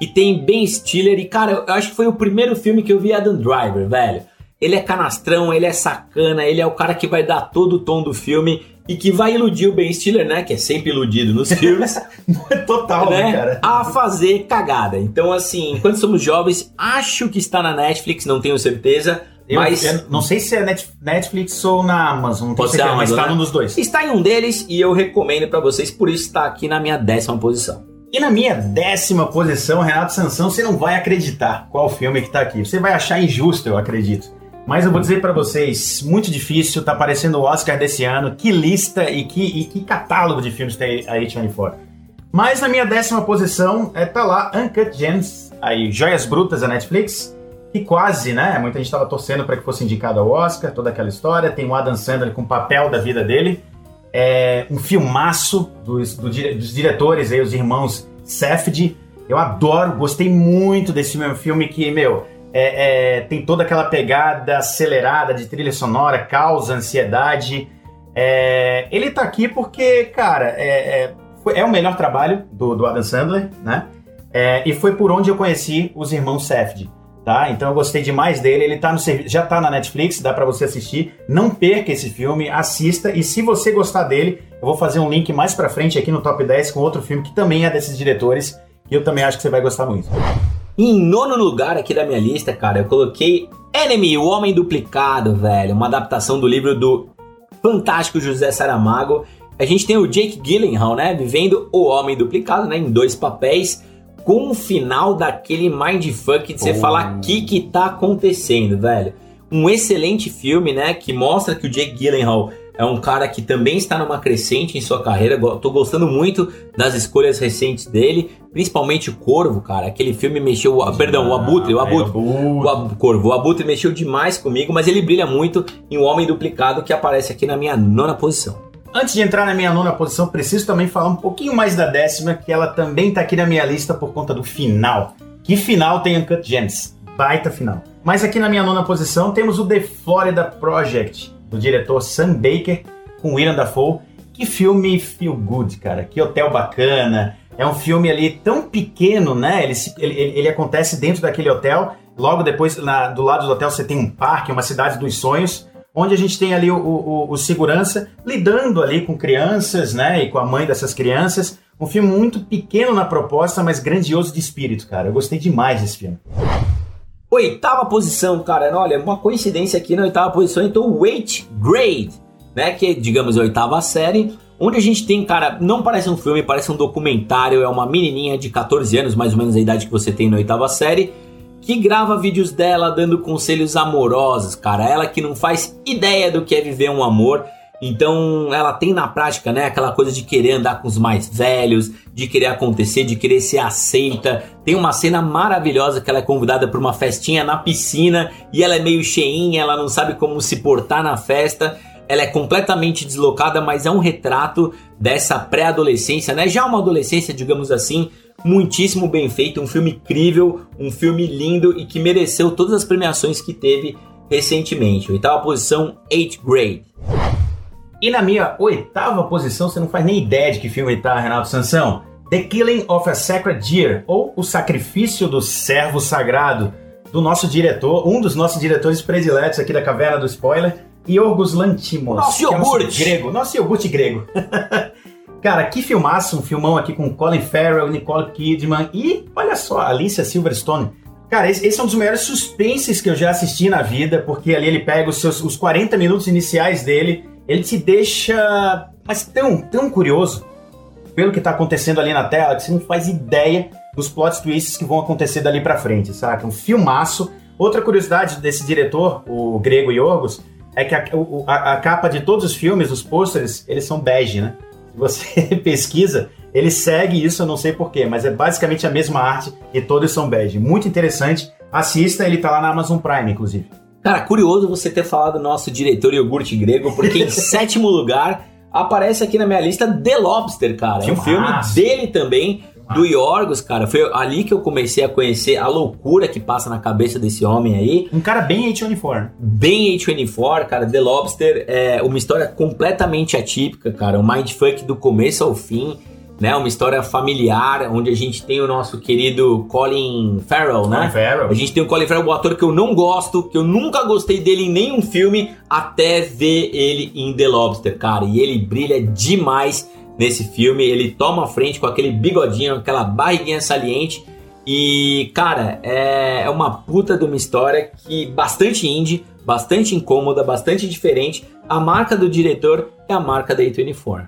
Speaker 2: que tem Ben Stiller e, cara, eu acho que foi o primeiro filme que eu vi Adam Driver, velho. Ele é canastrão, ele é sacana, ele é o cara que vai dar todo o tom do filme e que vai iludir o Ben Stiller, né? Que é sempre iludido nos filmes.
Speaker 1: Total, né, cara?
Speaker 2: A fazer cagada. Então, assim, enquanto somos jovens, acho que está na Netflix, não tenho certeza.
Speaker 1: Eu,
Speaker 2: mas
Speaker 1: eu não sei se é Net- Netflix ou na Amazon, não
Speaker 2: Pode ser
Speaker 1: mas
Speaker 2: Amazon,
Speaker 1: tá
Speaker 2: né?
Speaker 1: num dos dois.
Speaker 2: está em um deles e eu recomendo pra vocês, por isso está aqui na minha décima posição.
Speaker 1: E na minha décima posição, Renato Sansão, você não vai acreditar qual filme que tá aqui. Você vai achar injusto, eu acredito. Mas eu vou dizer pra vocês, muito difícil, tá aparecendo o Oscar desse ano. Que lista e que, e que catálogo de filmes tem a A24. Mas na minha décima posição, é, tá lá Uncut Gems, aí Joias Brutas da Netflix, que quase, né? Muita gente tava torcendo para que fosse indicado ao Oscar, toda aquela história. Tem o Adam Sandler com o papel da vida dele. É um filmaço dos, do dos diretores aí, os irmãos Safdie. Eu adoro, gostei muito desse filme. É filme que, meu, é- é, tem toda aquela pegada acelerada de trilha sonora, causa ansiedade. É, ele tá aqui porque, cara, é, é, é o melhor trabalho do, do Adam Sandler, né? E foi por onde eu conheci os irmãos Safdie, tá? Então eu gostei demais dele. Ele tá no já tá na Netflix, dá pra você assistir. Não perca esse filme, assista. E se você gostar dele, eu vou fazer um link mais pra frente aqui no top 10 com outro filme que também é desses diretores, que eu também acho que você vai gostar muito.
Speaker 2: Em nono lugar aqui da minha lista, cara, eu coloquei Enemy, o Homem Duplicado, velho. Uma adaptação do livro do fantástico José Saramago. A gente tem o Jake Gyllenhaal, né? Vivendo o Homem Duplicado, né? Em dois papéis. Com o final daquele mindfuck de você
Speaker 1: Oh.
Speaker 2: falar o que que tá acontecendo, velho. Um excelente filme, né? Que mostra que o Jake Gyllenhaal é um cara que também está numa crescente em sua carreira. Tô gostando muito das escolhas recentes dele, principalmente o Corvo, cara. Aquele filme mexeu, ah, perdão, o Abutre, o Abutre. O Ab- Corvo, o Abutre mexeu demais comigo, mas ele brilha muito em O Homem Duplicado, que aparece aqui na minha nona posição.
Speaker 1: Antes de entrar na minha nona posição, preciso também falar um pouquinho mais da décima, que ela também tá aqui na minha lista por conta do final. Que final tem Uncut Gems? Baita final. Mas aqui na minha nona posição temos o The Florida Project, do diretor Sam Baker, com William Dafoe. Que filme feel good, cara. Que hotel bacana. É um filme ali tão pequeno, né? Ele, ele- ele acontece dentro daquele hotel. Logo depois, na- do lado do hotel, você tem um parque, uma cidade dos sonhos onde a gente tem ali o, o- o segurança lidando ali com crianças, né, e com a mãe dessas crianças. Um filme muito pequeno na proposta, mas grandioso de espírito, cara. Eu gostei demais desse filme.
Speaker 2: Oitava posição, cara. Olha, uma coincidência aqui na oitava posição, então o Eighth Grade, né? Que é, digamos, a oitava série. Onde a gente tem, cara, não parece um filme, parece um documentário. É uma menininha de 14 anos, mais ou menos a idade que você tem na oitava série, que grava vídeos dela dando conselhos amorosos, cara. Ela que não faz ideia do que é viver um amor. Então ela tem na prática, né, aquela coisa de querer andar com os mais velhos, de querer acontecer, de querer ser aceita. Tem uma cena maravilhosa que ela é convidada para uma festinha na piscina e ela é meio cheinha, ela não sabe como se portar na festa. Ela é completamente deslocada, mas é um retrato dessa pré-adolescência, né? Já uma adolescência, digamos assim, muitíssimo bem feito, um filme incrível, um filme lindo e que mereceu todas as premiações que teve recentemente. Oitava posição, 8th Grade.
Speaker 1: E na minha oitava posição, você não faz nem ideia de que filme tá, Renato Sansão. The Killing of a Sacred Deer, ou O Sacrifício do Servo Sagrado, do nosso diretor, um dos nossos diretores prediletos aqui da Caverna do Spoiler, Yorgos Lantimos.
Speaker 2: Nosso
Speaker 1: é
Speaker 2: iogurte.
Speaker 1: grego, nosso iogurte grego. Cara, que filmaço, um filmão aqui com Colin Farrell, Nicole Kidman e, olha só, Alicia Silverstone. Cara, esse, esse é um dos melhores suspenses que eu já assisti na vida, porque ali ele pega os seus os 40 minutos iniciais dele, ele te deixa mas tão, tão curioso pelo que tá acontecendo ali na tela, que você não faz ideia dos plot twists que vão acontecer dali pra frente, saca? Um filmaço. Outra curiosidade desse diretor, o grego Yorgos, é que a, a- a capa de todos os filmes, os pôsteres, eles são bege, né? Você pesquisa, ele segue isso, eu não sei porquê, mas é basicamente a mesma arte e todos são bege. Muito interessante. Assista, ele tá lá na Amazon Prime, inclusive.
Speaker 2: Cara, curioso você ter falado do nosso diretor iogurte grego, porque em sétimo lugar aparece aqui na minha lista The Lobster, cara. É um filme dele também, do Yorgos, cara, foi ali que eu comecei a conhecer a loucura que passa na cabeça desse homem aí.
Speaker 1: Um cara bem A24.
Speaker 2: Bem A24, cara. The Lobster é uma história completamente atípica, cara. Um mindfuck do começo ao fim né? Uma história familiar, onde a gente tem o nosso querido Colin Farrell, né?
Speaker 1: Colin Farrell.
Speaker 2: A gente tem o Colin Farrell, o ator que eu não gosto, que eu nunca gostei dele em nenhum filme, até ver ele em The Lobster, cara. E ele brilha demais nesse filme. Ele toma a frente com aquele bigodinho, aquela barriguinha saliente. E, cara, é uma puta de uma história que bastante indie, bastante incômoda, bastante diferente. A marca do diretor é a marca da A24.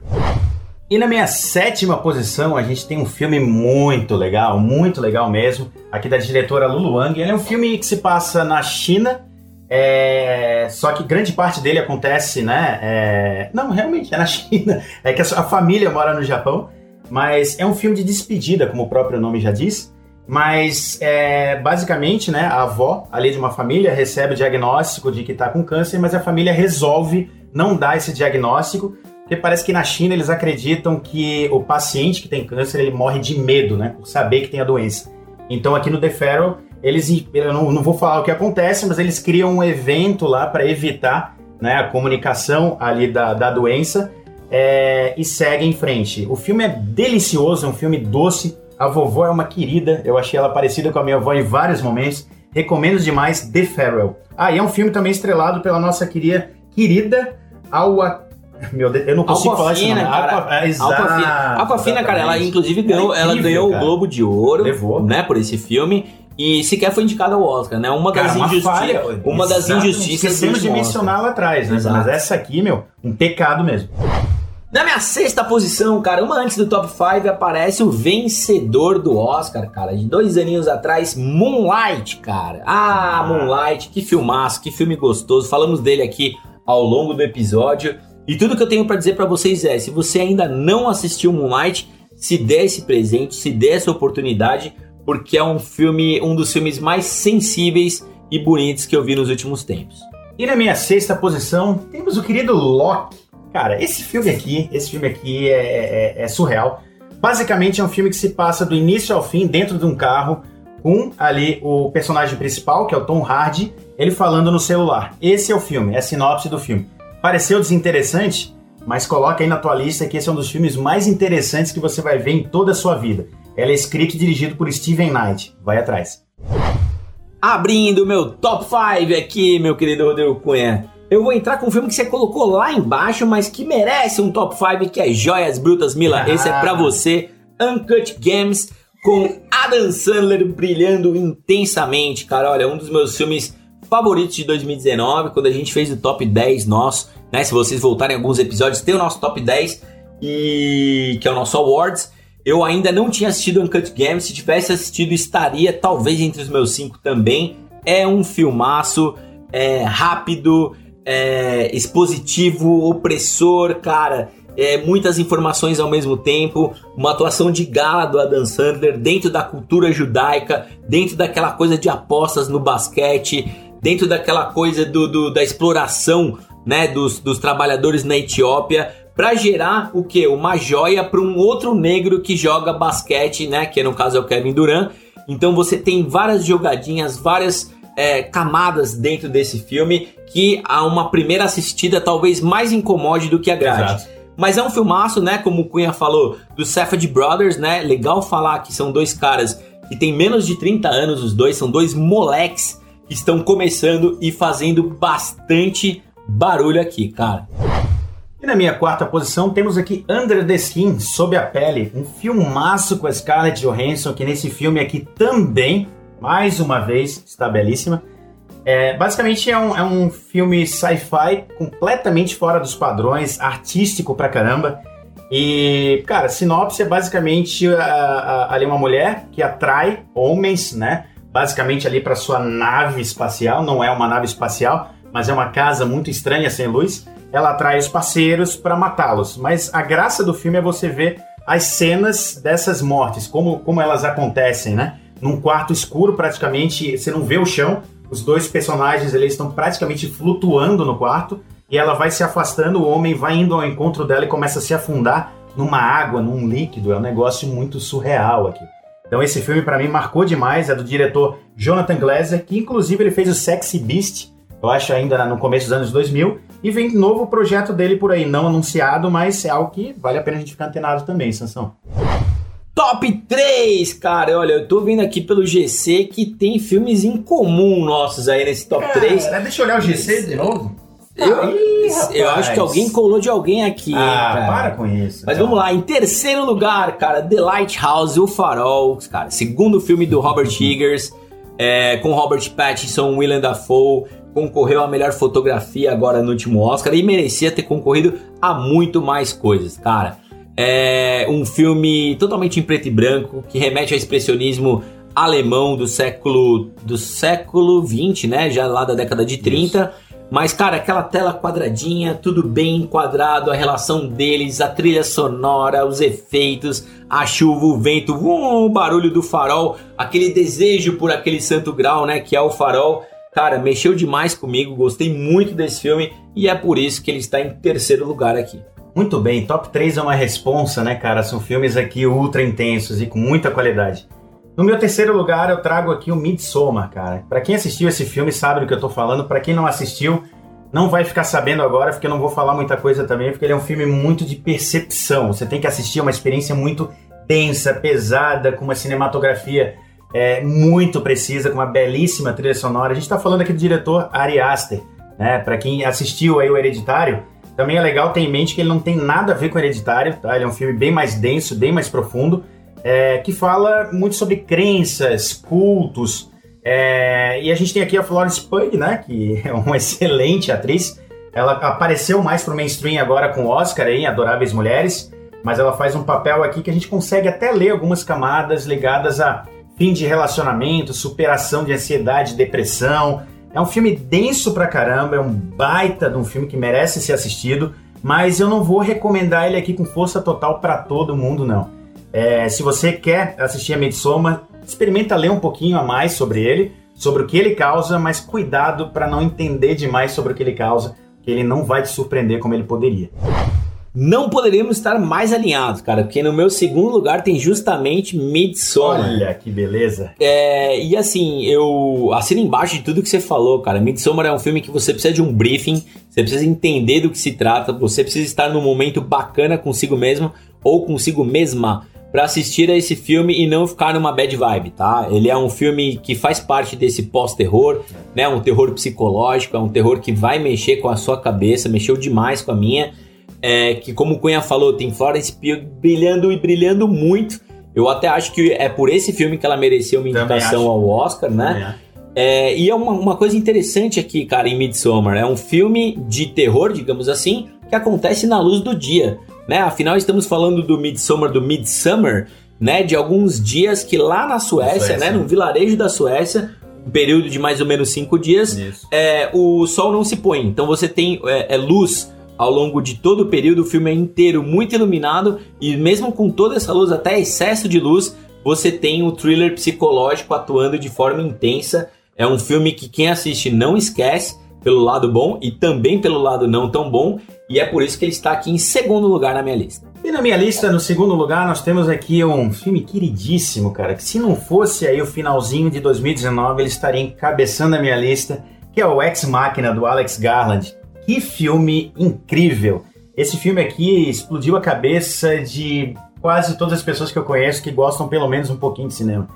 Speaker 1: E na minha sétima posição, a gente tem um filme muito legal, muito legal mesmo, aqui da diretora Lulu Wang. Ele é um filme que se passa na China, é... só que grande parte dele acontece, né? É... Não, realmente é na China. É que a família mora no Japão, mas é um filme de despedida, como o próprio nome já diz. Mas é, basicamente, né, a avó ali de uma família recebe o diagnóstico de que está com câncer, mas a família resolve não dar esse diagnóstico porque parece que na China eles acreditam que o paciente que tem câncer ele morre de medo, né? Por saber que tem a doença. Então aqui no The Feral, eles, eu não, não vou falar o que acontece, mas eles criam um evento lá para evitar né, a comunicação ali da, da doença é, e seguem em frente. O filme é delicioso, é um filme doce. A vovó é uma querida, eu achei ela parecida com a minha avó em vários momentos. Recomendo demais The Farewell. Ah, e é um filme também estrelado pela nossa querida, querida Awa meu Deus, eu não consigo falar isso. Não.
Speaker 2: Cara,
Speaker 1: é, exato,
Speaker 2: Aquafina, Aquafina cara, ela inclusive ganhou,
Speaker 1: é
Speaker 2: ela
Speaker 1: incrível,
Speaker 2: ganhou
Speaker 1: cara.
Speaker 2: o Globo de Ouro,
Speaker 1: Levou.
Speaker 2: né, por esse filme. E sequer foi indicada ao Oscar, né? Uma das,
Speaker 1: Cara, uma
Speaker 2: uma das injustiças
Speaker 1: Esquecemos de mencionar lá atrás, né?
Speaker 2: Exato.
Speaker 1: Mas essa aqui, meu, um pecado mesmo.
Speaker 2: Na minha sexta posição, cara, uma antes do top 5, aparece o vencedor do Oscar, cara, de dois aninhos atrás, Moonlight, cara. Ah, Moonlight, que filmaço, que filme gostoso. Falamos dele aqui ao longo do episódio. E tudo que eu tenho pra dizer pra vocês é, se você ainda não assistiu Moonlight, se dê esse presente, se dê essa oportunidade, porque é um filme, um dos filmes mais sensíveis e bonitos que eu vi nos últimos tempos.
Speaker 1: E na minha sexta posição, temos o querido Loki. Cara, esse filme aqui, esse filme aqui é, é- é surreal. Basicamente é um filme que se passa do início ao fim dentro de um carro com ali o personagem principal, que é o Tom Hardy, ele falando no celular. Esse é o filme, é a sinopse do filme. Pareceu desinteressante, mas coloca aí na tua lista que esse é um dos filmes mais interessantes que você vai ver em toda a sua vida. Ela é escrito e dirigido por Steven Knight. Vai atrás.
Speaker 2: Abrindo meu top 5 aqui, meu querido Rodrigo Cunha. Eu vou entrar com um filme que você colocou lá embaixo, mas que merece um top 5, que é Joias Brutas Mila.
Speaker 1: Ah.
Speaker 2: Esse é pra você, Uncut Games, com Adam Sandler brilhando intensamente, cara. Olha, um dos meus filmes favoritos de 2019, quando a gente fez o top 10 nosso, né? Se vocês voltarem alguns episódios, tem o nosso top 10, e que é o nosso Awards. Eu ainda não tinha assistido Uncut Games, se tivesse assistido estaria talvez entre os meus cinco também. É um filmaço, é rápido, é expositivo, opressor, cara. É, muitas informações ao mesmo tempo, uma atuação de gala do Adam Sandler dentro da cultura judaica, dentro daquela coisa de apostas no basquete, dentro daquela coisa do, do- da exploração né, dos, dos trabalhadores na Etiópia, para gerar o que? Uma joia para um outro negro que joga basquete, né? Que no caso é o Kevin Durant. Então você tem várias jogadinhas, várias é, camadas dentro desse filme que a uma primeira assistida talvez mais incomode do que agrade.
Speaker 1: Exato.
Speaker 2: Mas é um filmaço, né? Como o Cunha falou, do Safed Brothers, né? Legal falar que são dois caras que têm menos de 30 anos, os dois, são dois moleques que estão começando e fazendo bastante barulho aqui, cara.
Speaker 1: E na minha quarta posição temos aqui Under the Skin, Sob a Pele, um filmaço com a Scarlett Johansson, que nesse filme aqui também, mais uma vez, está belíssima. É, basicamente é um, é um filme sci-fi completamente fora dos padrões, artístico pra caramba. E, cara, sinopse é basicamente ali uma mulher que atrai homens, né? Basicamente ali para sua nave espacial, não é uma nave espacial, mas é uma casa muito estranha sem luz. Ela atrai os parceiros para matá-los. Mas a graça do filme é você ver as cenas dessas mortes, como, como elas acontecem, né? Num quarto escuro, praticamente, você não vê o chão. Os dois personagens eles estão praticamente flutuando no quarto e ela vai se afastando, o homem vai indo ao encontro dela e começa a se afundar numa água, num líquido, é um negócio muito surreal aqui. Então esse filme para mim marcou demais, é do diretor Jonathan Glazer, que inclusive ele fez o Sexy Beast, eu acho ainda no começo dos anos 2000, e vem novo projeto dele por aí, não anunciado, mas é algo que vale a pena a gente ficar antenado também, Sansão.
Speaker 2: Top 3, cara. Olha, eu tô vendo aqui pelo GC que tem filmes em comum nossos aí nesse top
Speaker 1: Cara,
Speaker 2: 3.
Speaker 1: Deixa eu olhar o GC de novo.
Speaker 2: Eu,
Speaker 1: Ih,
Speaker 2: eu acho que alguém colou de alguém aqui,
Speaker 1: Ah,
Speaker 2: cara.
Speaker 1: para com isso.
Speaker 2: Mas
Speaker 1: cara.
Speaker 2: vamos lá, em terceiro lugar, cara, The Lighthouse, O Farol, cara, segundo filme do Robert Eggers, é, com Robert Pattinson, Willem Dafoe, concorreu à melhor fotografia agora no último Oscar e merecia ter concorrido a muito mais coisas, cara. É um filme totalmente em preto e branco, que remete ao expressionismo alemão do século do século 20, né, já lá da década de 30. Mas, cara, aquela tela quadradinha, tudo bem enquadrado, a relação deles, a trilha sonora, os efeitos, a chuva, o vento, o barulho do farol, aquele desejo por aquele santo grau, né, que é o farol. Cara, mexeu demais comigo, gostei muito desse filme e é por isso que ele está em terceiro lugar aqui.
Speaker 1: Muito bem, top 3 é uma responsa, né, cara? São filmes aqui ultra intensos e com muita qualidade. No meu terceiro lugar, eu trago aqui o Midsommar, cara. Pra quem assistiu esse filme sabe do que eu tô falando. Pra quem não assistiu, não vai ficar sabendo agora, porque eu não vou falar muita coisa também, porque ele é um filme muito de percepção. Você tem que assistir, é uma experiência muito densa, pesada, com uma cinematografia é, muito precisa, com uma belíssima trilha sonora. A gente tá falando aqui do diretor Ari Aster, né? Pra quem assistiu aí o Hereditário, também é legal ter em mente que ele não tem nada a ver com Hereditário, tá? Ele é um filme bem mais denso, bem mais profundo, é, que fala muito sobre crenças, cultos. é, e a gente tem aqui a Florence Pugh, né? Que é uma excelente atriz. Ela apareceu mais pro mainstream agora com o Oscar em Adoráveis Mulheres, mas ela faz um papel aqui que a gente consegue até ler algumas camadas ligadas a fim de relacionamento, superação de ansiedade, depressão. É um filme denso pra caramba, é um baita de um filme que merece ser assistido, mas eu não vou recomendar ele aqui com força total pra todo mundo, não. É, se você quer assistir a Midsommar, experimenta ler um pouquinho a mais sobre ele, sobre o que ele causa, mas cuidado para não entender demais sobre o que ele causa, que ele não vai te surpreender como ele poderia.
Speaker 2: Não poderíamos estar mais alinhados, cara, porque no meu segundo lugar tem justamente Midsommar.
Speaker 1: Olha que beleza.
Speaker 2: É, e assim, eu assino embaixo de tudo que você falou, cara. Midsommar é um filme que você precisa de um briefing, você precisa entender do que se trata, você precisa estar num momento bacana consigo mesmo ou consigo mesma para assistir a esse filme e não ficar numa bad vibe, tá? Ele é um filme que faz parte desse pós-terror, né? Um terror psicológico, é um terror que vai mexer com a sua cabeça, mexeu demais com a minha. É, que como o Cunha falou, tem Florence Pugh brilhando e brilhando muito. Eu até acho que é por esse filme que ela mereceu uma indicação ao Oscar, né?
Speaker 1: É.
Speaker 2: E é uma, uma coisa interessante aqui, cara, em Midsommar. É um filme de terror, digamos assim, que acontece na luz do dia. Né? Afinal, estamos falando do Midsommar, do Midsummer, né? De alguns dias que lá na Suécia,
Speaker 1: Suécia.
Speaker 2: né? No vilarejo da Suécia, um período de mais ou menos cinco dias, é, o sol não se põe. Então você tem é, é luz ao longo de todo o período, o filme é inteiro muito iluminado e mesmo com toda essa luz, até excesso de luz, você tem um thriller psicológico atuando de forma intensa. É um filme que quem assiste não esquece pelo lado bom e também pelo lado não tão bom, e é por isso que ele está aqui em segundo lugar na minha lista.
Speaker 1: E na minha lista, no segundo lugar, nós temos aqui um filme queridíssimo, cara, que se não fosse aí o finalzinho de 2019, ele estaria encabeçando a minha lista, que é o Ex Machina, do Alex Garland. Que filme incrível! Esse filme aqui explodiu a cabeça de quase todas as pessoas que eu conheço que gostam pelo menos um pouquinho de cinema.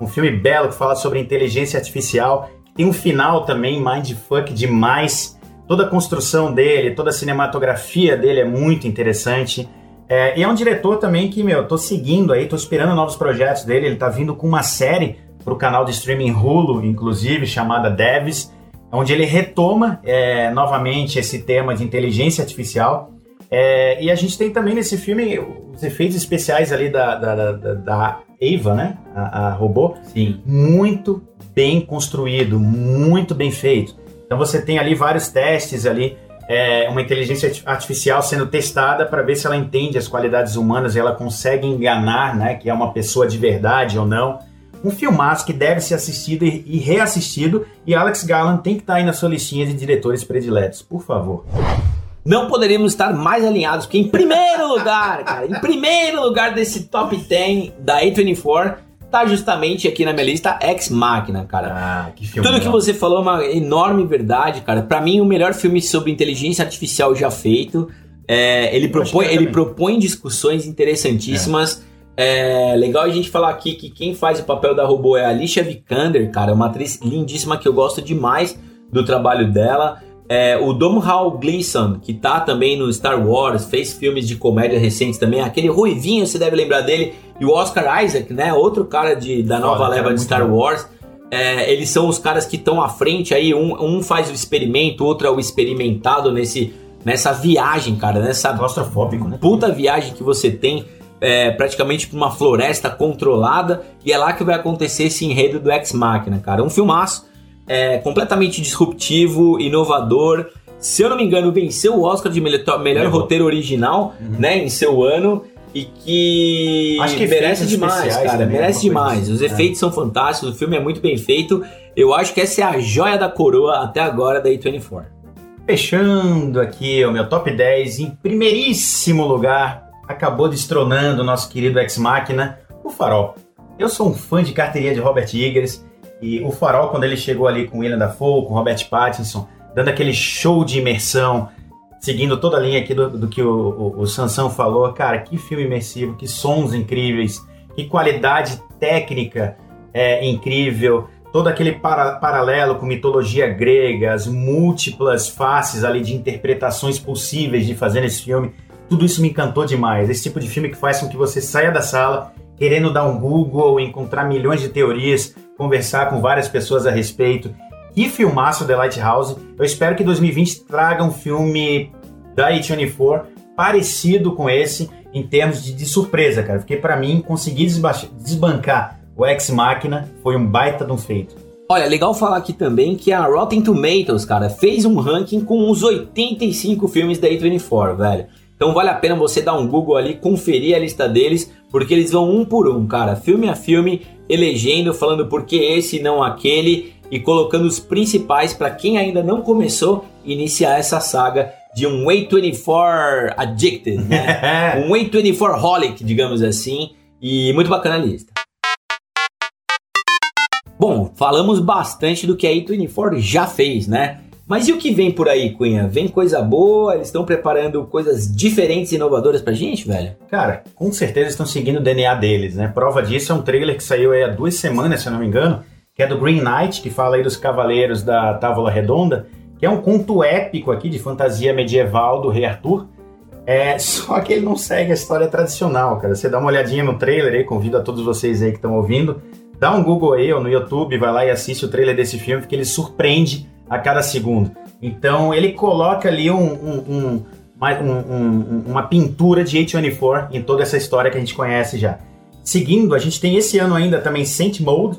Speaker 1: Um filme belo que fala sobre inteligência artificial, que tem um final também mindfuck demais. Toda a construção dele, toda a cinematografia dele é muito interessante. É, e é um diretor também que, meu, eu tô seguindo aí, tô esperando novos projetos dele. Ele tá vindo com uma série pro canal de streaming Hulu, inclusive, chamada Devs, onde ele retoma é, novamente esse tema de inteligência artificial. É, e a gente tem também nesse filme os efeitos especiais ali da, da, da, da- Ava, né? A, a robô.
Speaker 2: Sim.
Speaker 1: Muito bem construído, muito bem feito. Então você tem ali vários testes ali, é, uma inteligência arti- artificial sendo testada para ver se ela entende as qualidades humanas e ela consegue enganar, né? Que é uma pessoa de verdade ou não. Um filmaço que deve ser assistido e, reassistido. E Alex Garland tem que estar aí na sua listinha de diretores prediletos, por favor.
Speaker 2: não poderíamos estar mais alinhados, porque em primeiro lugar, cara, em primeiro lugar desse top 10 da A24, tá justamente aqui na minha lista Ex Machina, cara.
Speaker 1: Ah, que filme.
Speaker 2: Tudo que
Speaker 1: legal.
Speaker 2: você falou é uma enorme verdade, cara. Pra mim, o melhor filme sobre inteligência artificial já feito. É, ele,
Speaker 1: Eu
Speaker 2: propõe,
Speaker 1: que
Speaker 2: ele
Speaker 1: também.
Speaker 2: propõe discussões interessantíssimas. É. legal a gente falar aqui que quem faz o papel da robô é a Alicia Vikander, cara. Uma atriz lindíssima que eu gosto demais do trabalho dela. É, o Domhnall Gleeson, que tá também no Star Wars, fez filmes de comédia recentes também. Aquele ruivinho, você deve lembrar dele. E o Oscar Isaac, né? Outro cara de, da nova
Speaker 1: cara,
Speaker 2: leva de Star
Speaker 1: bom.
Speaker 2: Wars. É, eles são os caras que estão à frente aí. Um, um faz o experimento, o outro é o experimentado nesse, nessa viagem, cara. Nessa
Speaker 1: Claustrofóbico, né?
Speaker 2: puta viagem que você tem é, praticamente pra uma floresta controlada. E é lá que vai acontecer esse enredo do Ex Machina, cara. Um filmaço é, completamente disruptivo, inovador. Se eu não me engano, venceu o Oscar de melhor, melhor roteiro original, né, em seu ano. E que,
Speaker 1: Acho que
Speaker 2: merece demais, cara.
Speaker 1: também,
Speaker 2: merece demais.
Speaker 1: assim.
Speaker 2: Os
Speaker 1: É.
Speaker 2: efeitos são fantásticos, o filme é muito bem feito. Eu acho que essa é a joia da coroa até agora da A24.
Speaker 1: Fechando aqui o meu top 10, em primeiríssimo lugar, acabou destronando o nosso querido Ex Machina, o Farol. Eu sou um fã de carteirinha de Robert Eggers, e o Farol, quando ele chegou ali com William Dafoe, com Robert Pattinson, dando aquele show de imersão, seguindo toda a linha aqui do, do que o, o, o Sansão falou, cara, que filme imersivo, que sons incríveis, que qualidade técnica é, incrível, todo aquele para- paralelo com mitologia grega, as múltiplas faces ali de interpretações possíveis de fazer nesse filme, tudo isso me encantou demais. Esse tipo de filme que faz com que você saia da sala querendo dar um Google, encontrar milhões de teorias, conversar com várias pessoas a respeito. Que filmaço The Lighthouse. Eu espero que 2020 traga um filme da A24 parecido com esse em termos de, de surpresa, cara. Porque pra mim, conseguir desba- desbancar o Ex Machina foi um baita de um feito.
Speaker 2: Olha, legal falar aqui também que a Rotten Tomatoes, cara, fez um ranking com os 85 filmes da A24, velho. Então vale a pena você dar um Google ali, conferir a lista deles, porque eles vão um por um, cara, filme a filme, elegendo, falando por que esse e não aquele, e colocando os principais para quem ainda não começou iniciar essa saga de um A24 Addicted, né? um A24 Holic, digamos assim, e muito bacana a lista. Bom, falamos bastante do que a A24 já fez, né? Mas e o que vem por aí, Cunha? Vem coisa boa? Eles estão preparando coisas diferentes e inovadoras pra gente, velho?
Speaker 1: Cara, com certeza estão seguindo o DNA deles, né? Prova disso é um trailer que saiu há duas semanas, se eu não me engano, que é do Green Knight, que fala aí dos Cavaleiros da Távola Redonda, que é um conto épico aqui de fantasia medieval do Rei Arthur. É, só que ele não segue a história tradicional, cara. Você dá uma olhadinha no trailer aí, convido a todos vocês aí que estão ouvindo, dá um Google aí ou no YouTube, vai lá e assiste o trailer desse filme, porque ele surpreende a cada segundo. Então ele coloca ali um, um- um- uma, um- um- pintura de A24 em toda essa história que a gente conhece já. Seguindo, a gente tem esse ano ainda também Saint Mode,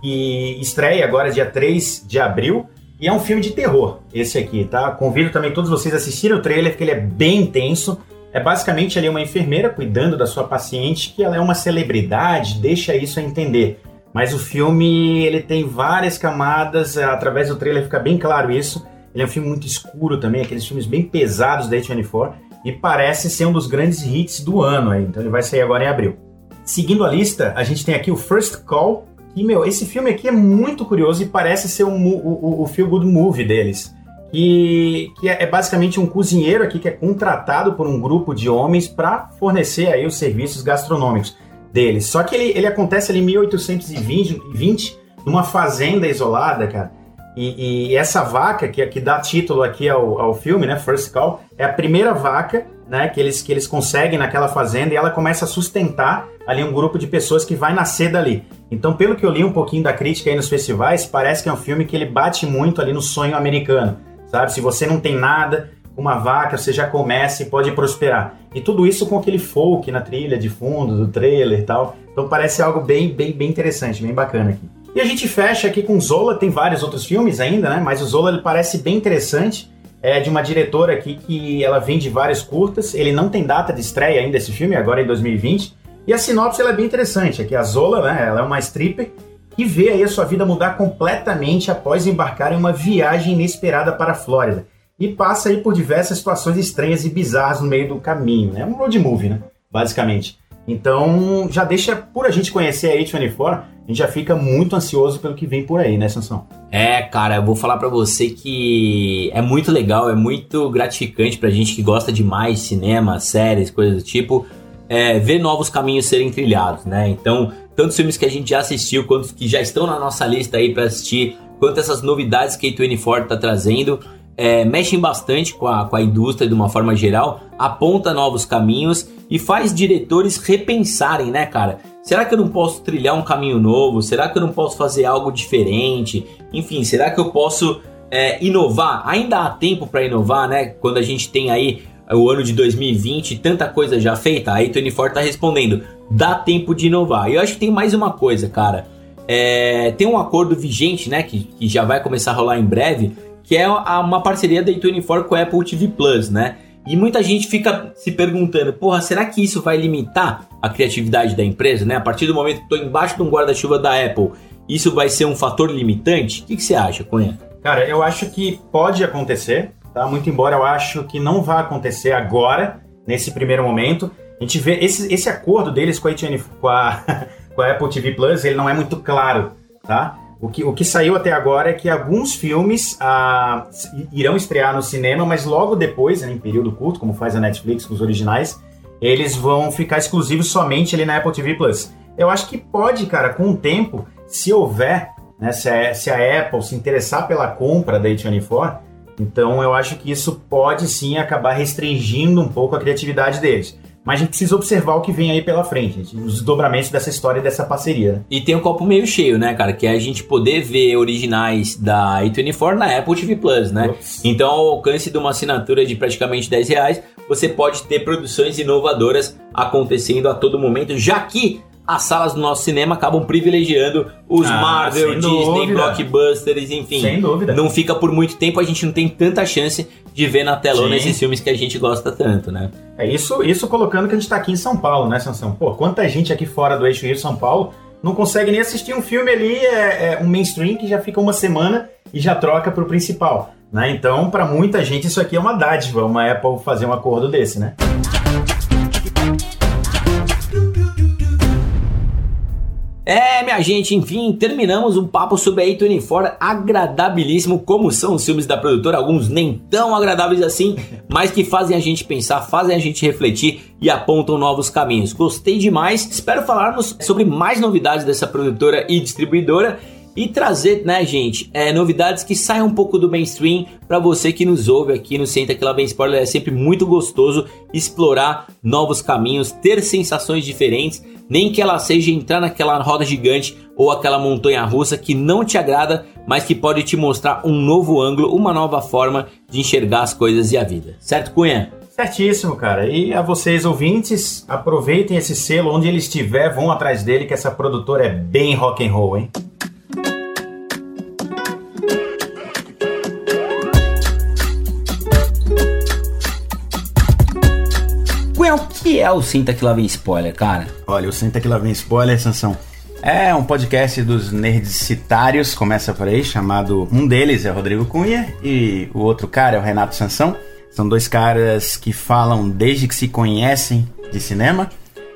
Speaker 1: que estreia agora dia 3 de abril. E é um filme de terror, esse aqui, tá? Convido também todos vocês a assistirem o trailer, porque ele é bem intenso. É basicamente ali uma enfermeira cuidando da sua paciente, que ela é uma celebridade, deixa isso a entender. Mas o filme, ele tem várias camadas, é, através do trailer fica bem claro isso. Ele é um filme muito escuro também, aqueles filmes bem pesados da A24, e parece ser um dos grandes hits do ano aí. Então ele vai sair agora em abril. Seguindo a lista, a gente tem aqui o First Call, que, meu, esse filme aqui é muito curioso e parece ser um o, o, feel good movie deles. Que, que é, é basicamente um cozinheiro aqui que é contratado por um grupo de homens para fornecer aí os serviços gastronômicos deles. Só que ele, ele acontece ali em 1820, 20, numa fazenda isolada, cara. E, e essa vaca, que, que dá título aqui ao, ao filme, né, First Call, é a primeira vaca né, que, eles, que eles conseguem naquela fazenda e ela começa a sustentar ali um grupo de pessoas que vai nascer dali. Então, pelo que eu li um pouquinho da crítica aí nos festivais, parece que é um filme que ele bate muito ali no sonho americano, sabe? Se você não tem nada, uma vaca, você já começa e pode prosperar. E tudo isso com aquele folk na trilha de fundo, do trailer e tal. Então parece algo bem, bem, bem interessante, bem bacana aqui. E a gente fecha aqui com Zola, tem vários outros filmes ainda, né? Mas o Zola ele parece bem interessante. É de uma diretora aqui que ela vem de vários curtas. Ele não tem data de estreia ainda esse filme, agora em 2020. E a sinopse ela é bem interessante. Aqui a Zola, né? Ela é uma stripper que vê aí a sua vida mudar completamente após embarcar em uma viagem inesperada para a Flórida. E passa aí por diversas situações estranhas e bizarras no meio do caminho. né? É um road movie, né? Basicamente. Então, já deixa por a gente conhecer a A24, a gente já fica muito ansioso pelo que vem por aí, né, Sansão?
Speaker 2: É, cara, eu vou falar pra você que é muito legal, é muito gratificante pra gente que gosta demais de cinema, séries, coisas do tipo, é, ver novos caminhos serem trilhados, né? Então, tantos filmes que a gente já assistiu, quantos que já estão na nossa lista aí pra assistir, quanto essas novidades que a A24 tá trazendo, é, mexem bastante com a, com a indústria de uma forma geral, aponta novos caminhos e faz diretores repensarem, né, cara? Será que eu não posso trilhar um caminho novo? Será que eu não posso fazer algo diferente? Enfim, será que eu posso é, inovar? Ainda há tempo para inovar, né? Quando a gente tem aí o ano de 2020, tanta coisa já feita, aí Tony Ford tá respondendo: dá tempo de inovar. E eu acho que tem mais uma coisa, cara. É, tem um acordo vigente, né? Que, que já vai começar a rolar em breve, que é uma parceria da A24 com a Apple TV Plus, né? E muita gente fica se perguntando, porra, será que isso vai limitar a criatividade da empresa, né? A partir do momento que estou embaixo de um guarda-chuva da Apple, isso vai ser um fator limitante? O que, que você acha, Cunha?
Speaker 1: Cara, eu acho que pode acontecer, tá? Muito embora eu acho que não vai acontecer agora, nesse primeiro momento. A gente vê esse, esse acordo deles com a, com a, com a Apple TV Plus, ele não é muito claro, tá? O que, o que saiu até agora é que alguns filmes ah, irão estrear no cinema, mas logo depois, né, em período curto, como faz a Netflix com os originais, eles vão ficar exclusivos somente ali na Apple TV Plus. Eu acho que pode, cara, com o tempo, se houver, né, se, a, se a Apple se interessar pela compra da A24, então eu acho que isso pode sim acabar restringindo um pouco a criatividade deles. Mas a gente precisa observar o que vem aí pela frente, gente, os desdobramentos dessa história e dessa parceria.
Speaker 2: E tem um copo meio cheio, né, cara? Que é a gente poder ver originais da A24 na Apple TV Plus, né? Ups. Então, ao alcance de uma assinatura de praticamente 10 reais, você pode ter produções inovadoras acontecendo a todo momento, já que as salas do nosso cinema acabam privilegiando os ah, Marvel, Disney, dúvida. blockbusters, enfim.
Speaker 1: Sem dúvida.
Speaker 2: Não fica por muito tempo, a gente não tem tanta chance de ver na telona Sim. esses filmes que a gente gosta tanto, né?
Speaker 1: É isso, isso colocando que a gente tá aqui em São Paulo, né, Sansão? Pô, quanta gente aqui fora do eixo Rio São Paulo não consegue nem assistir um filme ali, é, é um mainstream que já fica uma semana e já troca pro principal. Né? Então, para muita gente, isso aqui é uma dádiva, uma Apple fazer um acordo desse, né?
Speaker 2: É, minha gente, enfim, terminamos um papo sobre a A24, agradabilíssimo, como são os filmes da produtora, alguns nem tão agradáveis assim, mas que fazem a gente pensar, fazem a gente refletir e apontam novos caminhos. Gostei demais, espero falarmos sobre mais novidades dessa produtora e distribuidora e trazer, né, gente, é, novidades que saiam um pouco do mainstream para você que nos ouve aqui no Senta Que Lá Vem Spoiler. É sempre muito gostoso explorar novos caminhos, ter sensações diferentes nem que ela seja entrar naquela roda gigante ou aquela montanha russa que não te agrada, mas que pode te mostrar um novo ângulo, uma nova forma de enxergar as coisas e a vida. Certo, Cunha?
Speaker 1: Certíssimo, cara. E a vocês ouvintes, aproveitem esse selo onde ele estiver, vão atrás dele que essa produtora é bem rock and roll, hein?
Speaker 2: Que é o Sinta Que Lá Vem Spoiler, cara?
Speaker 1: Olha, o Sinta Que Lá Vem Spoiler, Sansão, é um podcast dos nerdicitários, começa por aí, chamado... Um deles é o Rodrigo Cunha e o outro cara é o Renato Sansão. São dois caras que falam desde que se conhecem de cinema.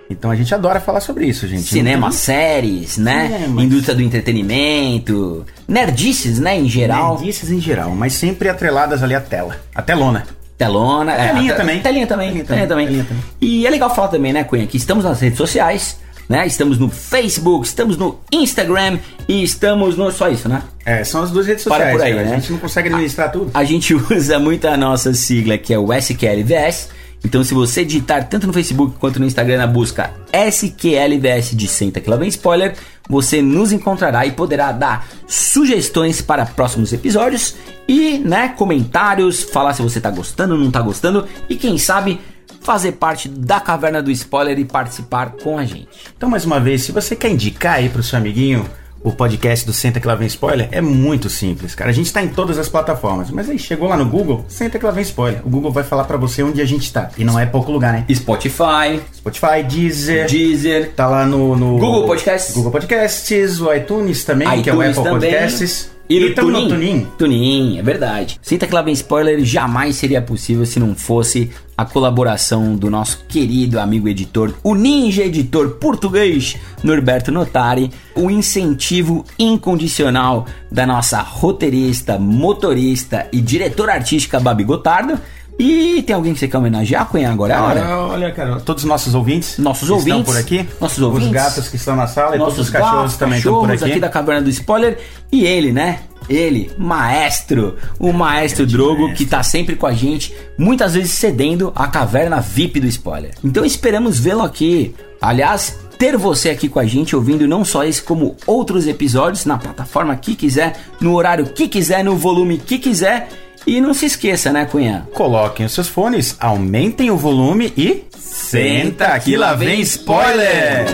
Speaker 1: Então a gente adora falar sobre isso, gente.
Speaker 2: Cinema, tem... séries, né? Cinema. Indústria do entretenimento, nerdices, né, em geral.
Speaker 1: Nerdices em geral, mas sempre atreladas ali à tela, a telona.
Speaker 2: Telona.
Speaker 1: É, telinha, também.
Speaker 2: telinha também. Telinha, telinha também. Telinha também. E é legal falar também, né, Cunha, que estamos nas redes sociais, né? Estamos no Facebook, estamos no Instagram e estamos no. Só isso, né?
Speaker 1: É, são as duas redes sociais.
Speaker 2: Para por aí, né?
Speaker 1: A gente não consegue administrar tudo.
Speaker 2: A gente usa muito a nossa sigla, que é o SQLVS. Então, se você digitar tanto no Facebook quanto no Instagram na busca SQLVS de Senta Que Lá Vem Spoiler, você nos encontrará e poderá dar sugestões para próximos episódios e, né, comentários, falar se você está gostando ou não está gostando e quem sabe fazer parte da Caverna do Spoiler e participar com a gente.
Speaker 1: Então, mais uma vez, se você quer indicar aí para o seu amiguinho o podcast do Senta Que Lá Vem Spoiler é muito simples, cara. A gente está em todas as plataformas, mas aí chegou lá no Google, Senta Que Lá Vem Spoiler. O Google vai falar para você onde a gente está. E não é pouco lugar, né?
Speaker 2: Spotify.
Speaker 1: Spotify, Deezer.
Speaker 2: Deezer.
Speaker 1: Tá lá no... no
Speaker 2: Google Podcasts.
Speaker 1: Google Podcasts, o iTunes também,
Speaker 2: iTunes
Speaker 1: que é o Apple
Speaker 2: também.
Speaker 1: Podcasts.
Speaker 2: E no
Speaker 1: E tamo no
Speaker 2: Tunin?
Speaker 1: Tunin?
Speaker 2: Tunin, é verdade. Sinta que lá vem spoiler, jamais seria possível se não fosse a colaboração do nosso querido amigo editor, o ninja editor português Norberto Notari, o incentivo incondicional da nossa roteirista, motorista e diretora artística Babi Gotardo. E tem alguém que você quer homenagear, Cunha, agora é a hora?
Speaker 1: Olha, olha, cara, todos os nossos ouvintes.
Speaker 2: Nossos
Speaker 1: que
Speaker 2: ouvintes.
Speaker 1: Estão por aqui.
Speaker 2: Nossos ouvintes.
Speaker 1: Os gatos que estão na sala e todos
Speaker 2: Nossos
Speaker 1: os cachorros
Speaker 2: gatos,
Speaker 1: também estão por
Speaker 2: cachorros
Speaker 1: aqui.
Speaker 2: aqui da Caverna do Spoiler. E ele, né? Ele, maestro, o maestro Drogo, que tá sempre com a gente, muitas vezes cedendo a caverna VIP do spoiler. Então esperamos vê-lo aqui. Aliás, ter você aqui com a gente, ouvindo não só esse, como outros episódios na plataforma que quiser, no horário que quiser, no volume que quiser. E não se esqueça, né, Cunha?
Speaker 1: Coloquem os seus fones, aumentem o volume e. Senta que lá vem spoiler!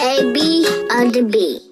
Speaker 5: A B on the B.